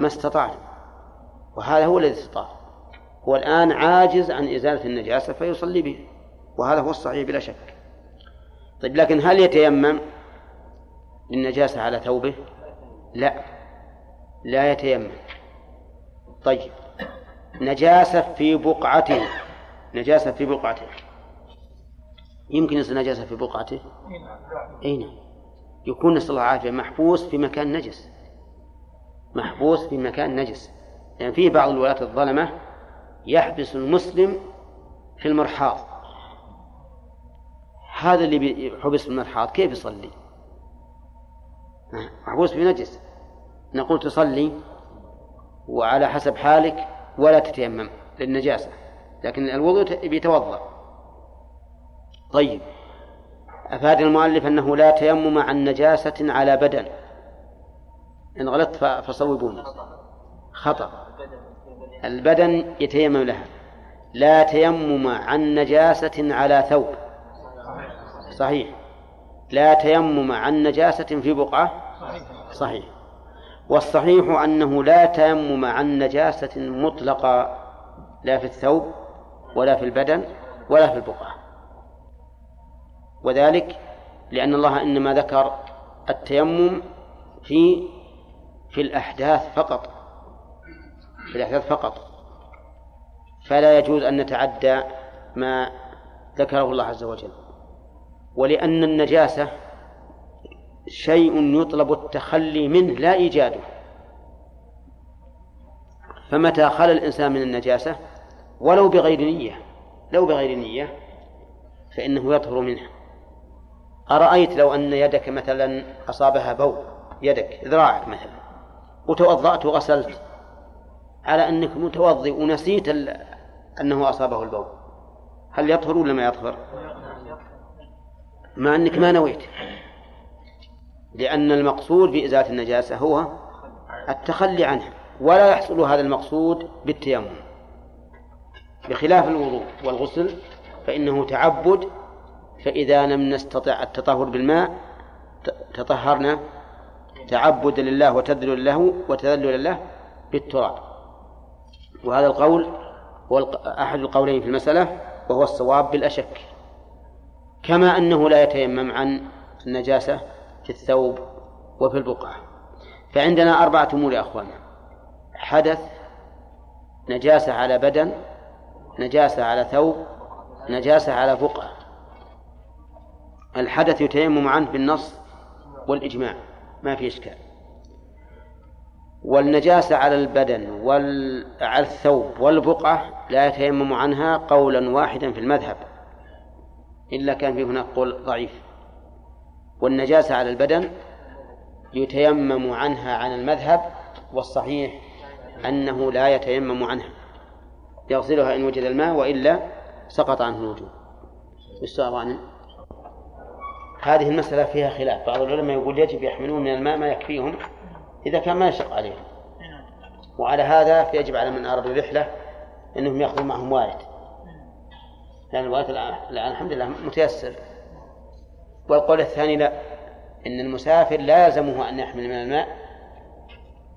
ما استطعتم. وهذا هو الذي استطاع. هو الآن عاجز عن إزالة النجاسة فيصلي به. وهذا هو الصحيح بلا شك. طيب لكن هل يتيمم للنجاسة على ثوبه؟ لا. لا يتيمم. طيب. نجاسة في بقعته. نجاسة في بقعته. يمكن يصير نجاسة في بقعته؟ أي نعم. يكون نسأل الله العافية محبوس في مكان نجس. محبوس في مكان نجس. يعني في بعض الولاة الظلمة يحبس المسلم في المرحاض. هذا اللي حبس في المرحاض. كيف يصلي؟ محبوس في نجس نقول تصلي وعلى حسب حالك ولا تتيمم للنجاسة لكن الوضوء بيتوضأ. طيب. أفاد المؤلف أنه لا تيمم عن نجاسة على بدن. إن غلطت فصوبوني خطأ. البدن يتيمم لها. لا تيمم عن نجاسة على ثوب. صحيح. لا تيمم عن نجاسة في بقعة. صحيح. والصحيح أنه لا تيمم عن نجاسة مطلقة لا في الثوب ولا في البدن ولا في البقعة. وذلك لأن الله إنما ذكر التيمم في في الأحداث فقط في الأحداث فقط. فلا يجوز أن نتعدى ما ذكره الله عز وجل. ولأن النجاسة شيء يطلب التخلي منه لا إيجاده. فمتى خلى الإنسان من النجاسة؟ ولو بغير نية. لو بغير نية فإنه يطهر منها. أرأيت لو أن يدك مثلا أصابها بول يدك ذراعك مثلا وتوضأت وغسلت على أنك متوضئ ونسيت أنه أصابه البول هل يطهر ولا ما يطهر؟ مع أنك ما نويت. لأن المقصود بإزالة النجاسة هو التخلي عنها ولا يحصل هذا المقصود بالتيمم. بخلاف الوضوء والغسل فإنه تعبد فإذا لم نستطع التطهر بالماء تطهرنا. تعبدا لله وتذلل له وتذللا له بالتراب. وهذا القول هو أحد القولين في المسألة وهو الصواب بلا شك كما أنه لا يتيمم عن النجاسة في الثوب وفي البقعة. فعندنا أربعة أمور يا أخوانا. حدث نجاسة على بدن نجاسة على ثوب نجاسة على بقعة. الحدث يتيمم عنه بالنص والإجماع ما في إشكال. والنجاسة على البدن وعلى على الثوب والبقعة لا يتيمم عنها قولا واحدا في المذهب. إلا كان في هناك قول ضعيف. والنجاسة على البدن يتيمم عنها عن المذهب والصحيح أنه لا يتيمم عنها. يغسلها إن وجد الماء وإلا سقط عنه الوجوب السؤال عنه هذه المسألة فيها خلاف. بعض العلماء يقول يجب يحملون من الماء ما يكفيهم إذا كان ما يشق عليهم. وعلى هذا فيجب على من أراد الرحلة أنهم يأخذوا معهم وارد لأن الوارد الآن الحمد لله متيسر. والقول الثاني لا إن المسافر لا يلزمه أن يحمل من الماء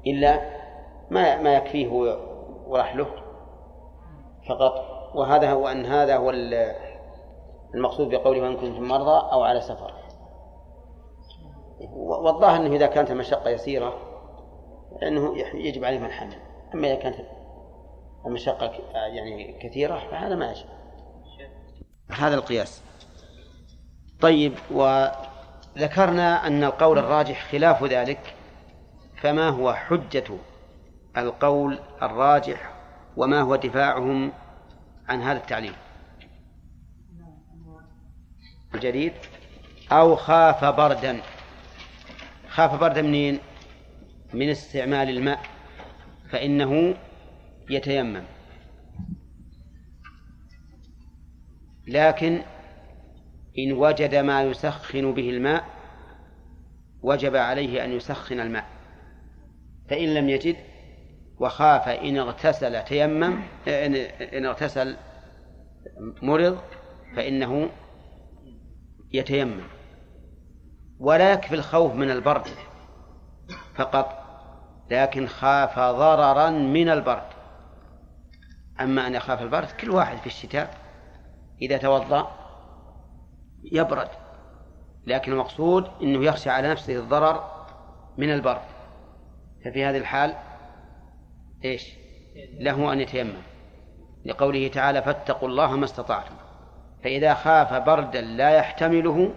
إلا ما ما يكفيه ورحله فقط. وهذا هو أن هذا هو المقصود بقوله وإن كنتم مرضى أو على سفر. والظاهر أنه إذا كانت المشقة يسيرة أنه يجب عليهم الحمل أما إذا كانت المشقة يعني كثيرة فهذا ما يجب. هذا القياس. طيب وذكرنا أن القول الراجح خلاف ذلك فما هو حجة القول الراجح وما هو دفاعهم عن هذا التعليم الجديد أو خاف بردا. خاف بردا منين؟ من استعمال الماء فإنه يتيمم. لكن إن وجد ما يسخن به الماء وجب عليه أن يسخن الماء. فإن لم يجد وخاف إن اغتسل تيمم إن اغتسل مرض فإنه يتيمم. ولا يكفي الخوف من البرد فقط لكن خاف ضررا من البرد. أما أن يخاف البرد كل واحد في الشتاء إذا توضأ يبرد. لكن المقصود أنه يخشى على نفسه الضرر من البرد ففي هذه الحال إيش؟ له أن يتيمم. لقوله تعالى فاتقوا الله ما استطعتم. فإذا خاف بردا لا يحتمله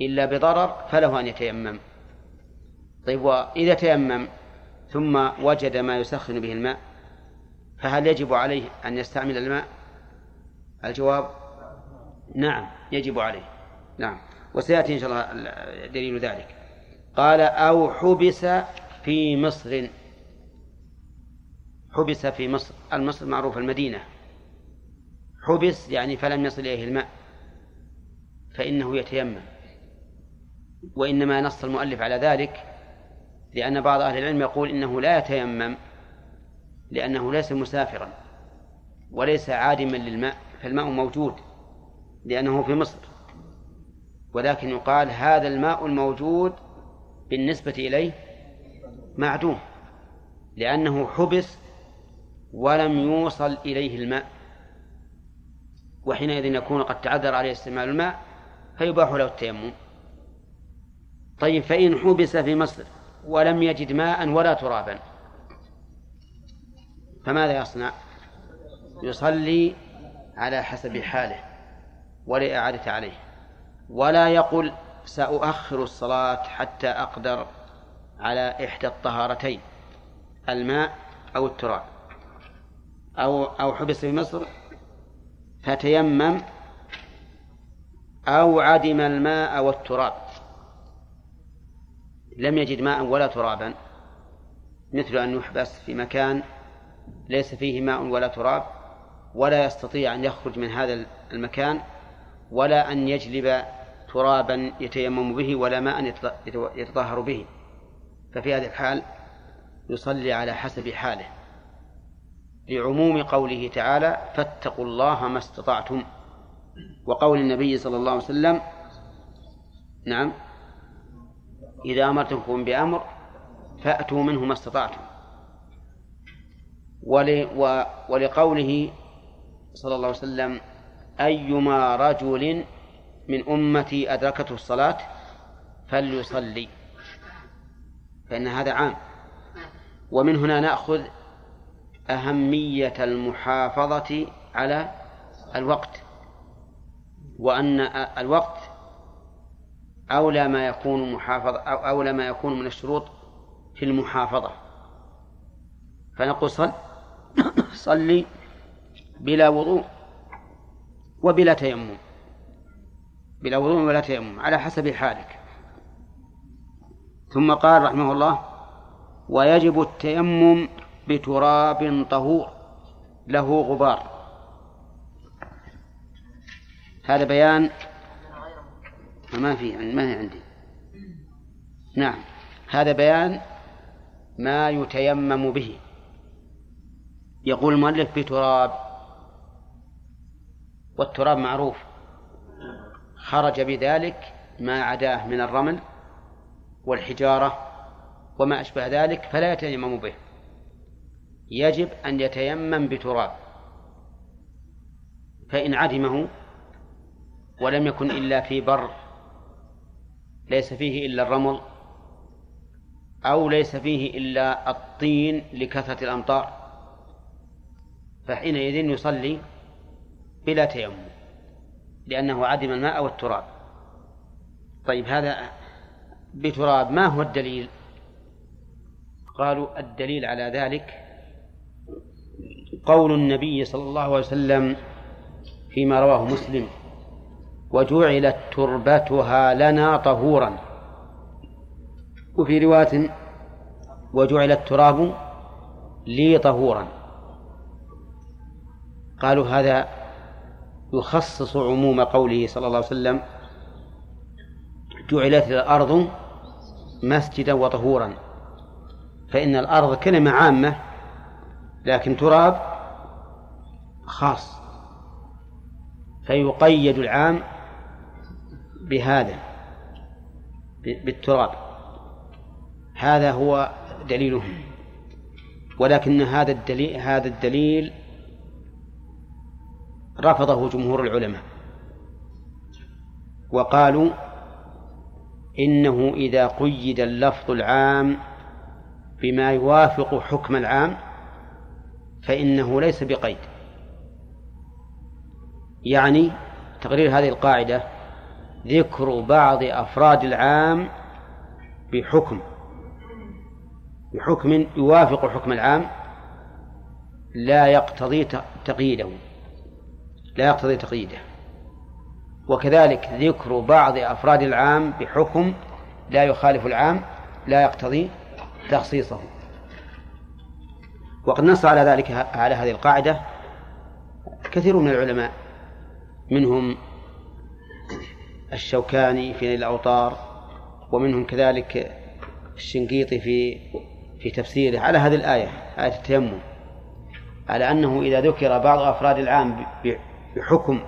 إلا بضرر فله أن يتيمم. طيب وإذا تيمم ثم وجد ما يسخن به الماء فهل يجب عليه أن يستعمل الماء؟ الجواب نعم يجب عليه. نعم. وسيأتي إن شاء الله دليل ذلك. قال أو حبس في مصر. حبس في مصر. المصر معروف المدينة. حبس يعني فلم يصل إليه الماء فإنه يتيمم. وإنما نص المؤلف على ذلك لأن بعض أهل العلم يقول إنه لا يتيمم لأنه ليس مسافرا وليس عادما للماء فالماء موجود لأنه في مصر. ولكن يقال هذا الماء الموجود بالنسبة إليه معدوم لأنه حبس ولم يوصل إليه الماء. وحينئذ يكون قد تعذر عليه استعمال الماء فيباح له التيمم. طيب فإن حبس في مصر ولم يجد ماء ولا ترابا فماذا يصنع؟ يصلي على حسب حاله ولا إعادة عليه. ولا يقل سأؤخر الصلاة حتى أقدر على إحدى الطهارتين الماء أو التراب. أو أو حبس في مصر فتيمم أو عدم الماء والتراب. لم يجد ماء ولا ترابا مثل أن يحبس في مكان ليس فيه ماء ولا تراب ولا يستطيع أن يخرج من هذا المكان ولا أن يجلب ترابا يتيمم به ولا ماء يتطهر به. ففي هذه الحال يصلي على حسب حاله. لعموم قوله تعالى فاتقوا الله ما استطعتم. وقول النبي صلى الله عليه وسلم نعم. إذا أمرتكم بأمر فأتوا منه ما استطعتم. ولقوله صلى الله عليه وسلم أيما رجل من أمتي أدركته الصلاة فليصلي. فإن هذا عام. ومن هنا نأخذ أهمية المحافظة على الوقت. وأن الوقت أولى ما يكون محافظة أو أولى ما يكون من الشروط في المحافظة. فنقول صل صلي بلا وضوء. وبلا تيمم. بلا وضوء ولا تيمم على حسب حالك. ثم قال رحمه الله ويجب التيمم بتراب طهور له غبار. هذا بيان. ما في ما هي عندي. نعم هذا بيان ما يتيمم به. يقول المؤلف بتراب والتراب معروف. خرج بذلك ما عداه من الرمل والحجارة وما أشبه ذلك فلا يتيمم به. يجب أن يتيمم بتراب. فإن عدمه ولم يكن إلا في بر ليس فيه إلا الرمل أو ليس فيه إلا الطين لكثرة الأمطار فحينئذ يصلي بلا تيمم لأنه عدم الماء والتراب. طيب هذا بتراب ما هو الدليل؟ قالوا الدليل على ذلك قول النبي صلى الله عليه وسلم فيما رواه مسلم وجعلت تربتها لنا طهورا. وفي رواية وجعل التراب لي طهورا. قالوا هذا يخصص عموم قوله صلى الله عليه وسلم جعلت الأرض مسجدا وطهورا. فإن الأرض كلمة عامة لكن تراب خاص. فيقيد العام بهذا بالتراب. هذا هو دليلهم. ولكن هذا الدليل هذا الدليل رفضه جمهور العلماء. وقالوا إنه إذا قيد اللفظ العام بما يوافق حكم العام فإنه ليس بقيد. يعني تقرير هذه القاعدة ذكر بعض أفراد العام بحكم بحكم يوافق حكم العام لا يقتضي تقييده. لا يقتضي تقييده. وكذلك ذكر بعض أفراد العام بحكم لا يخالف العام لا يقتضي تخصيصه. وقد نص على ذلك على هذه القاعدة كثير من العلماء منهم الشوكاني في الأوطار ومنهم كذلك الشنقيطي في في تفسيره على هذه الآية آية التيمم على أنه إذا ذكر بعض أفراد العام بحكم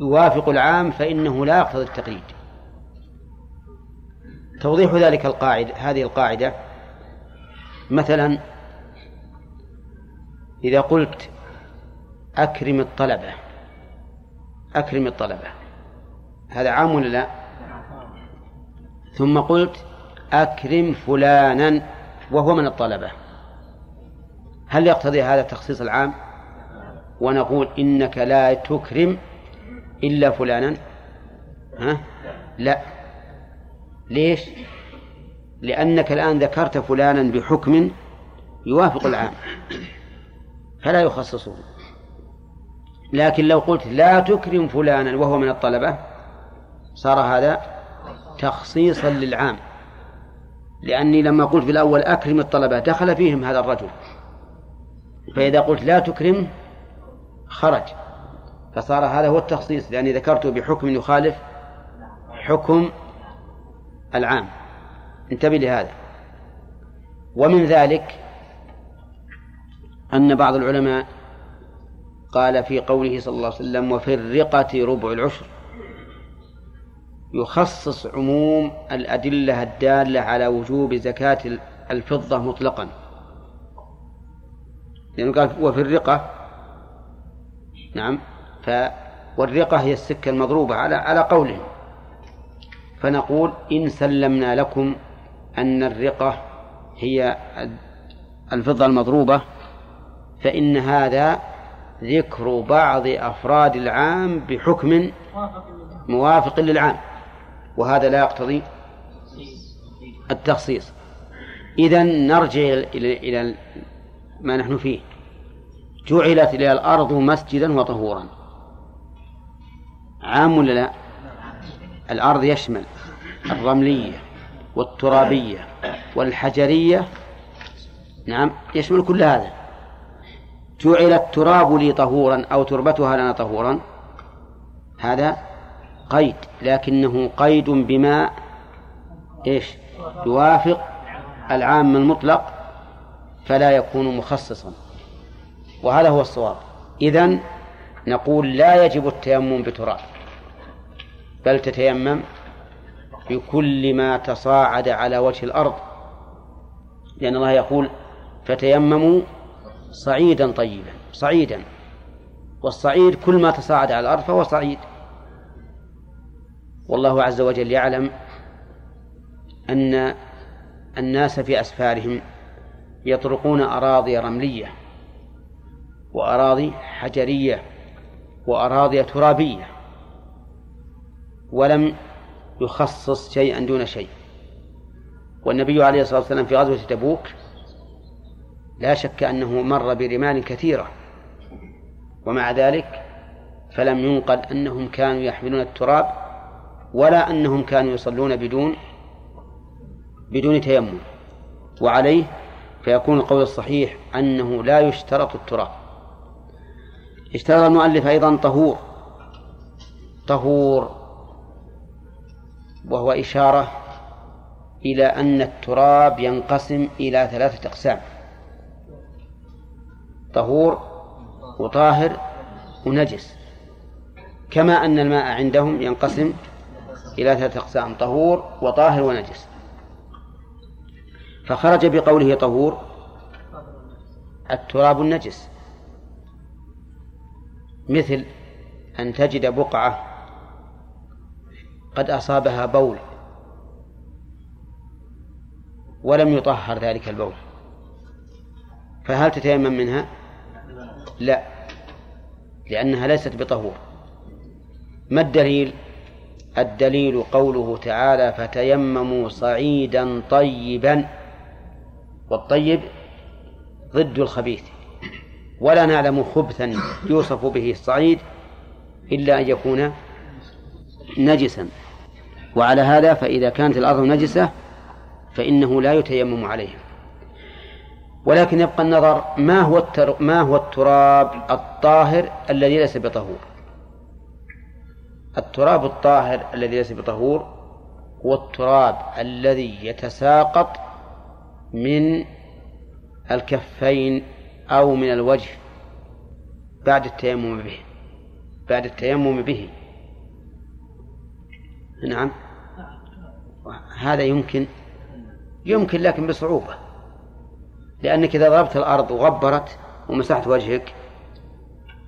يوافق العام فإنه لا يقتضي التقييد. توضيح ذلك القاعدة هذه القاعدة. مثلا إذا قلت أكرم الطلبة أكرم الطلبة هذا عام ولا لا؟ ثم قلت أكرم فلانا وهو من الطلبة. هل يقتضي هذا تخصيص العام؟ ونقول إنك لا تكرم إلا فلانا. ها؟ لا. ليش؟ لأنك الآن ذكرت فلانا بحكم يوافق العام. فلا يخصصه لكن لو قلت لا تكرم فلانا وهو من الطلبة صار هذا تخصيصا للعام. لأني لما قلت في الأول أكرم الطلبة دخل فيهم هذا الرجل. فإذا قلت لا تكرم خرج. فصار هذا هو التخصيص لأني ذكرته بحكم يخالف حكم العام. انتبه لهذا. ومن ذلك أن بعض العلماء قال في قوله صلى الله عليه وسلم وفي الرقة ربع العشر يخصص عموم الأدلة الدالة على وجوب زكاة الفضة مطلقا. لأنه قال وفي الرقة نعم. ف والرقة هي السكة المضروبة على على قولهم. فنقول إن سلمنا لكم أن الرقة هي الفضة المضروبة فإن هذا ذكر بعض أفراد العام بحكم موافق للعام. وهذا لا يقتضي التخصيص. إذا نرجع إلى ما نحن فيه. جعلت إلى الأرض مسجدا وطهورا. عام ولا لا؟ الأرض يشمل الرملية والترابية والحجرية. نعم يشمل كل هذا. جعل التراب لي طهورا أو تربتها لنا طهورا. هذا قيد لكنه قيد بما إيش؟ يوافق العام المطلق فلا يكون مخصصا. وهذا هو الصواب. إذن نقول لا يجب التيمم بتراب بل تتيمم بكل ما تصاعد على وجه الأرض. لأن الله يقول فتيمموا صعيدا طيبا صعيدا. والصعيد كل ما تصاعد على الأرض فهو صعيد. والله عز وجل يعلم أن الناس في أسفارهم يطرقون أراضي رملية. وأراضي حجرية وأراضي ترابية ولم يخصص شيئا دون شيء. والنبي عليه الصلاة والسلام في غزوة تبوك لا شك أنه مر برمال كثيرة. ومع ذلك فلم ينقل أنهم كانوا يحملون التراب ولا أنهم كانوا يصلون بدون بدون تيمم. وعليه فيكون القول الصحيح أنه لا يشترط التراب. اشترط المؤلف أيضا طهور. طهور. وهو إشارة إلى أن التراب ينقسم إلى ثلاثة أقسام. طهور وطاهر ونجس. كما أن الماء عندهم ينقسم إلى ثلاثة أقسام طهور وطاهر ونجس. فخرج بقوله طهور التراب النجس. مثل أن تجد بقعة قد أصابها بول ولم يطهر ذلك البول فهل تتيمم منها؟ لا لأنها ليست بطهور ما الدليل؟ الدليل قوله تعالى فتيمموا صعيدا طيبا والطيب ضد الخبيث ولا نعلم خبثا يوصف به الصعيد إلا أن يكون نجسا وعلى هذا فإذا كانت الأرض نجسة فإنه لا يتيمم عليها ولكن يبقى النظر ما هو. ما هو التراب الطاهر الذي ليس بطهور التراب الطاهر الذي ليس بطهور هو التراب الذي يتساقط من الكفين أو من الوجه بعد التيمم به بعد التيمم به. نعم. هذا يمكن يمكن لكن بصعوبة. لأنك إذا ضربت الأرض وغبرت ومسحت وجهك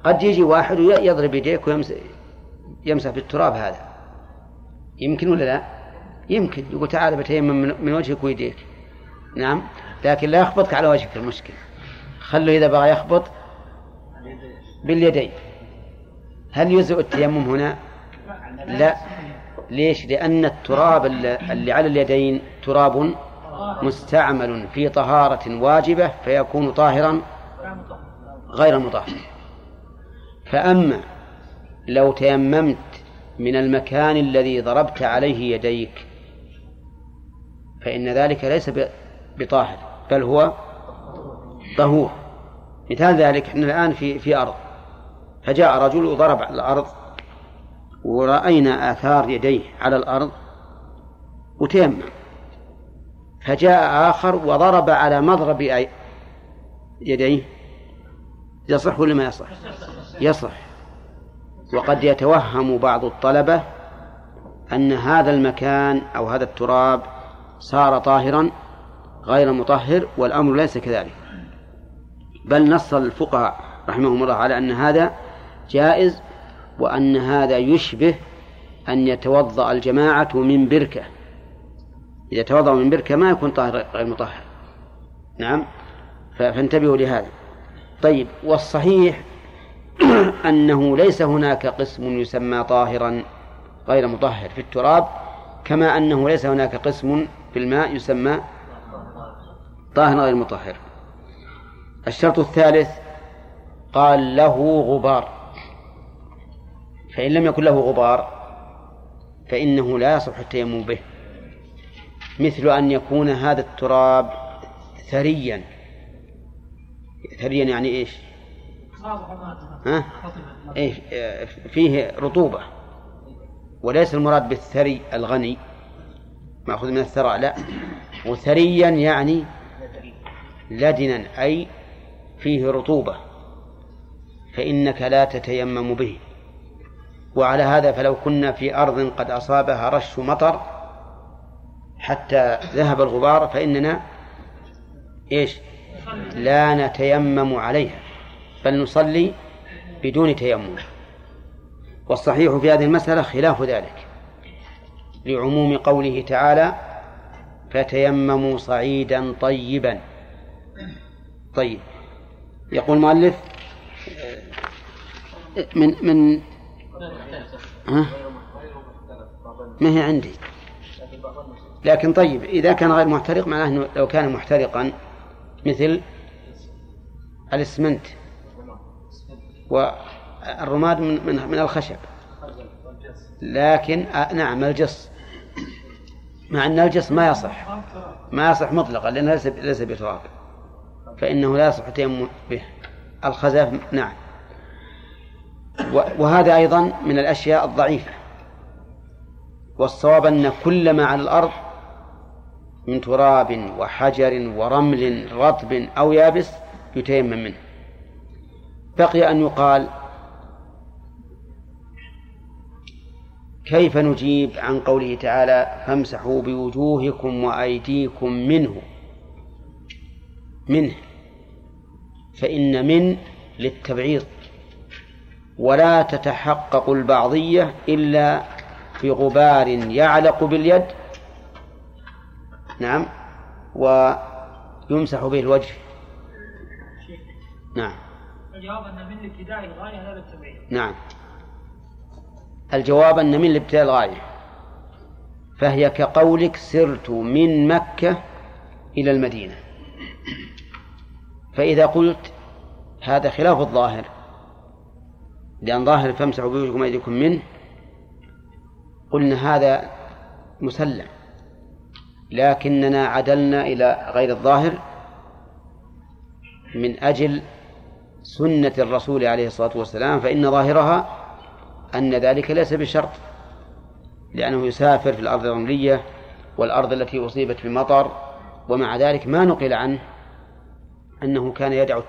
قد يجي واحد ويضرب يديك ويمسح بالتراب هذا. يمكن ولا لا؟ يمكن. يقول تعال بتيمم من وجهك ويديك. نعم. لكن لا يخبطك على وجهك المشكلة. خلوا إذا بغى يخبط باليدين هل يجزئ التيمم هنا؟ لا ليش؟ لأن التراب اللي على اليدين تراب مستعمل في طهارة واجبة فيكون طاهرا غير مطهر فأما لو تيممت من المكان الذي ضربت عليه يديك فإن ذلك ليس بطاهر بل هو طهور مثال ذلك إحنا الآن في في أرض. فجاء رجل وضرب على الأرض ورأينا آثار يديه على الأرض وتيمم فجاء آخر وضرب على مضرب يديه. يصح ولا ما يصح؟ يصح. وقد يتوهم بعض الطلبة أن هذا المكان أو هذا التراب صار طاهرا غير مطهر والأمر ليس كذلك. بل نص الفقهاء رحمهم الله على أن هذا جائز وأن هذا يشبه أن يتوضأ الجماعة من بركة. إذا توضأ من بركة ما يكون طاهر غير مطهر. نعم؟ فانتبهوا لهذا. طيب والصحيح أنه ليس هناك قسم يسمى طاهرا غير مطهر في التراب كما أنه ليس هناك قسم في الماء يسمى طاهر غير مطهر. الشرط الثالث قال له غبار. فإن لم يكن له غبار فإنه لا يصح التيمم به مثل أن يكون هذا التراب ثريا. ثريا يعني إيش؟ ها؟ إيه فيه رطوبة وليس المراد بالثري الغني. مأخوذ من الثراء لا. وثريا يعني لدنا أي فيه رطوبة فإنك لا تتيمم به. وعلى هذا فلو كنا في أرض قد أصابها رش مطر حتى ذهب الغبار فإننا إيش؟ لا نتيمم عليها بل نصلي بدون تيمم. والصحيح في هذه المسألة خلاف ذلك. لعموم قوله تعالى فتيمموا صعيدا طيبا. طيب. يقول المؤلف من من ها؟ ما هي عندي. لكن طيب إذا كان غير محترق معناه أنه لو كان محترقا مثل الإسمنت والرماد من من, من الخشب. لكن نعم الجص. مع أن الجص ما يصح. ما يصح مطلقا لأنه ليس ليس بتراب. فإنه لا يصح التيمم به. الخزف نعم. وهذا أيضا من الأشياء الضعيفة. والصواب أن كل ما على الأرض من تراب وحجر ورمل رطب أو يابس يتيمم منه. بقي أن يقال كيف نجيب عن قوله تعالى فامسحوا بوجوهكم وأيديكم منه؟ منه فإن من للتبعيض. ولا تتحقق البعضية إلا بغبار يعلق باليد. نعم ويمسح به الوجه. نعم. الجواب أن من لابتداء الغاية لا للتبعيض. نعم. الجواب أن من لابتداء الغاية. فهي كقولك سرت من مكة إلى المدينة. فإذا قلت هذا خلاف الظاهر لأن ظاهر فامسحوا بوجهكم أيديكم منه قلنا هذا مسلم لكننا عدلنا إلى غير الظاهر من أجل سنة الرسول عليه الصلاة والسلام فإن ظاهرها أن ذلك ليس بشرط لأنه يسافر في الأرض الرملية والأرض التي أصيبت بمطر ومع ذلك ما نقل عنه. أنه كان يدعو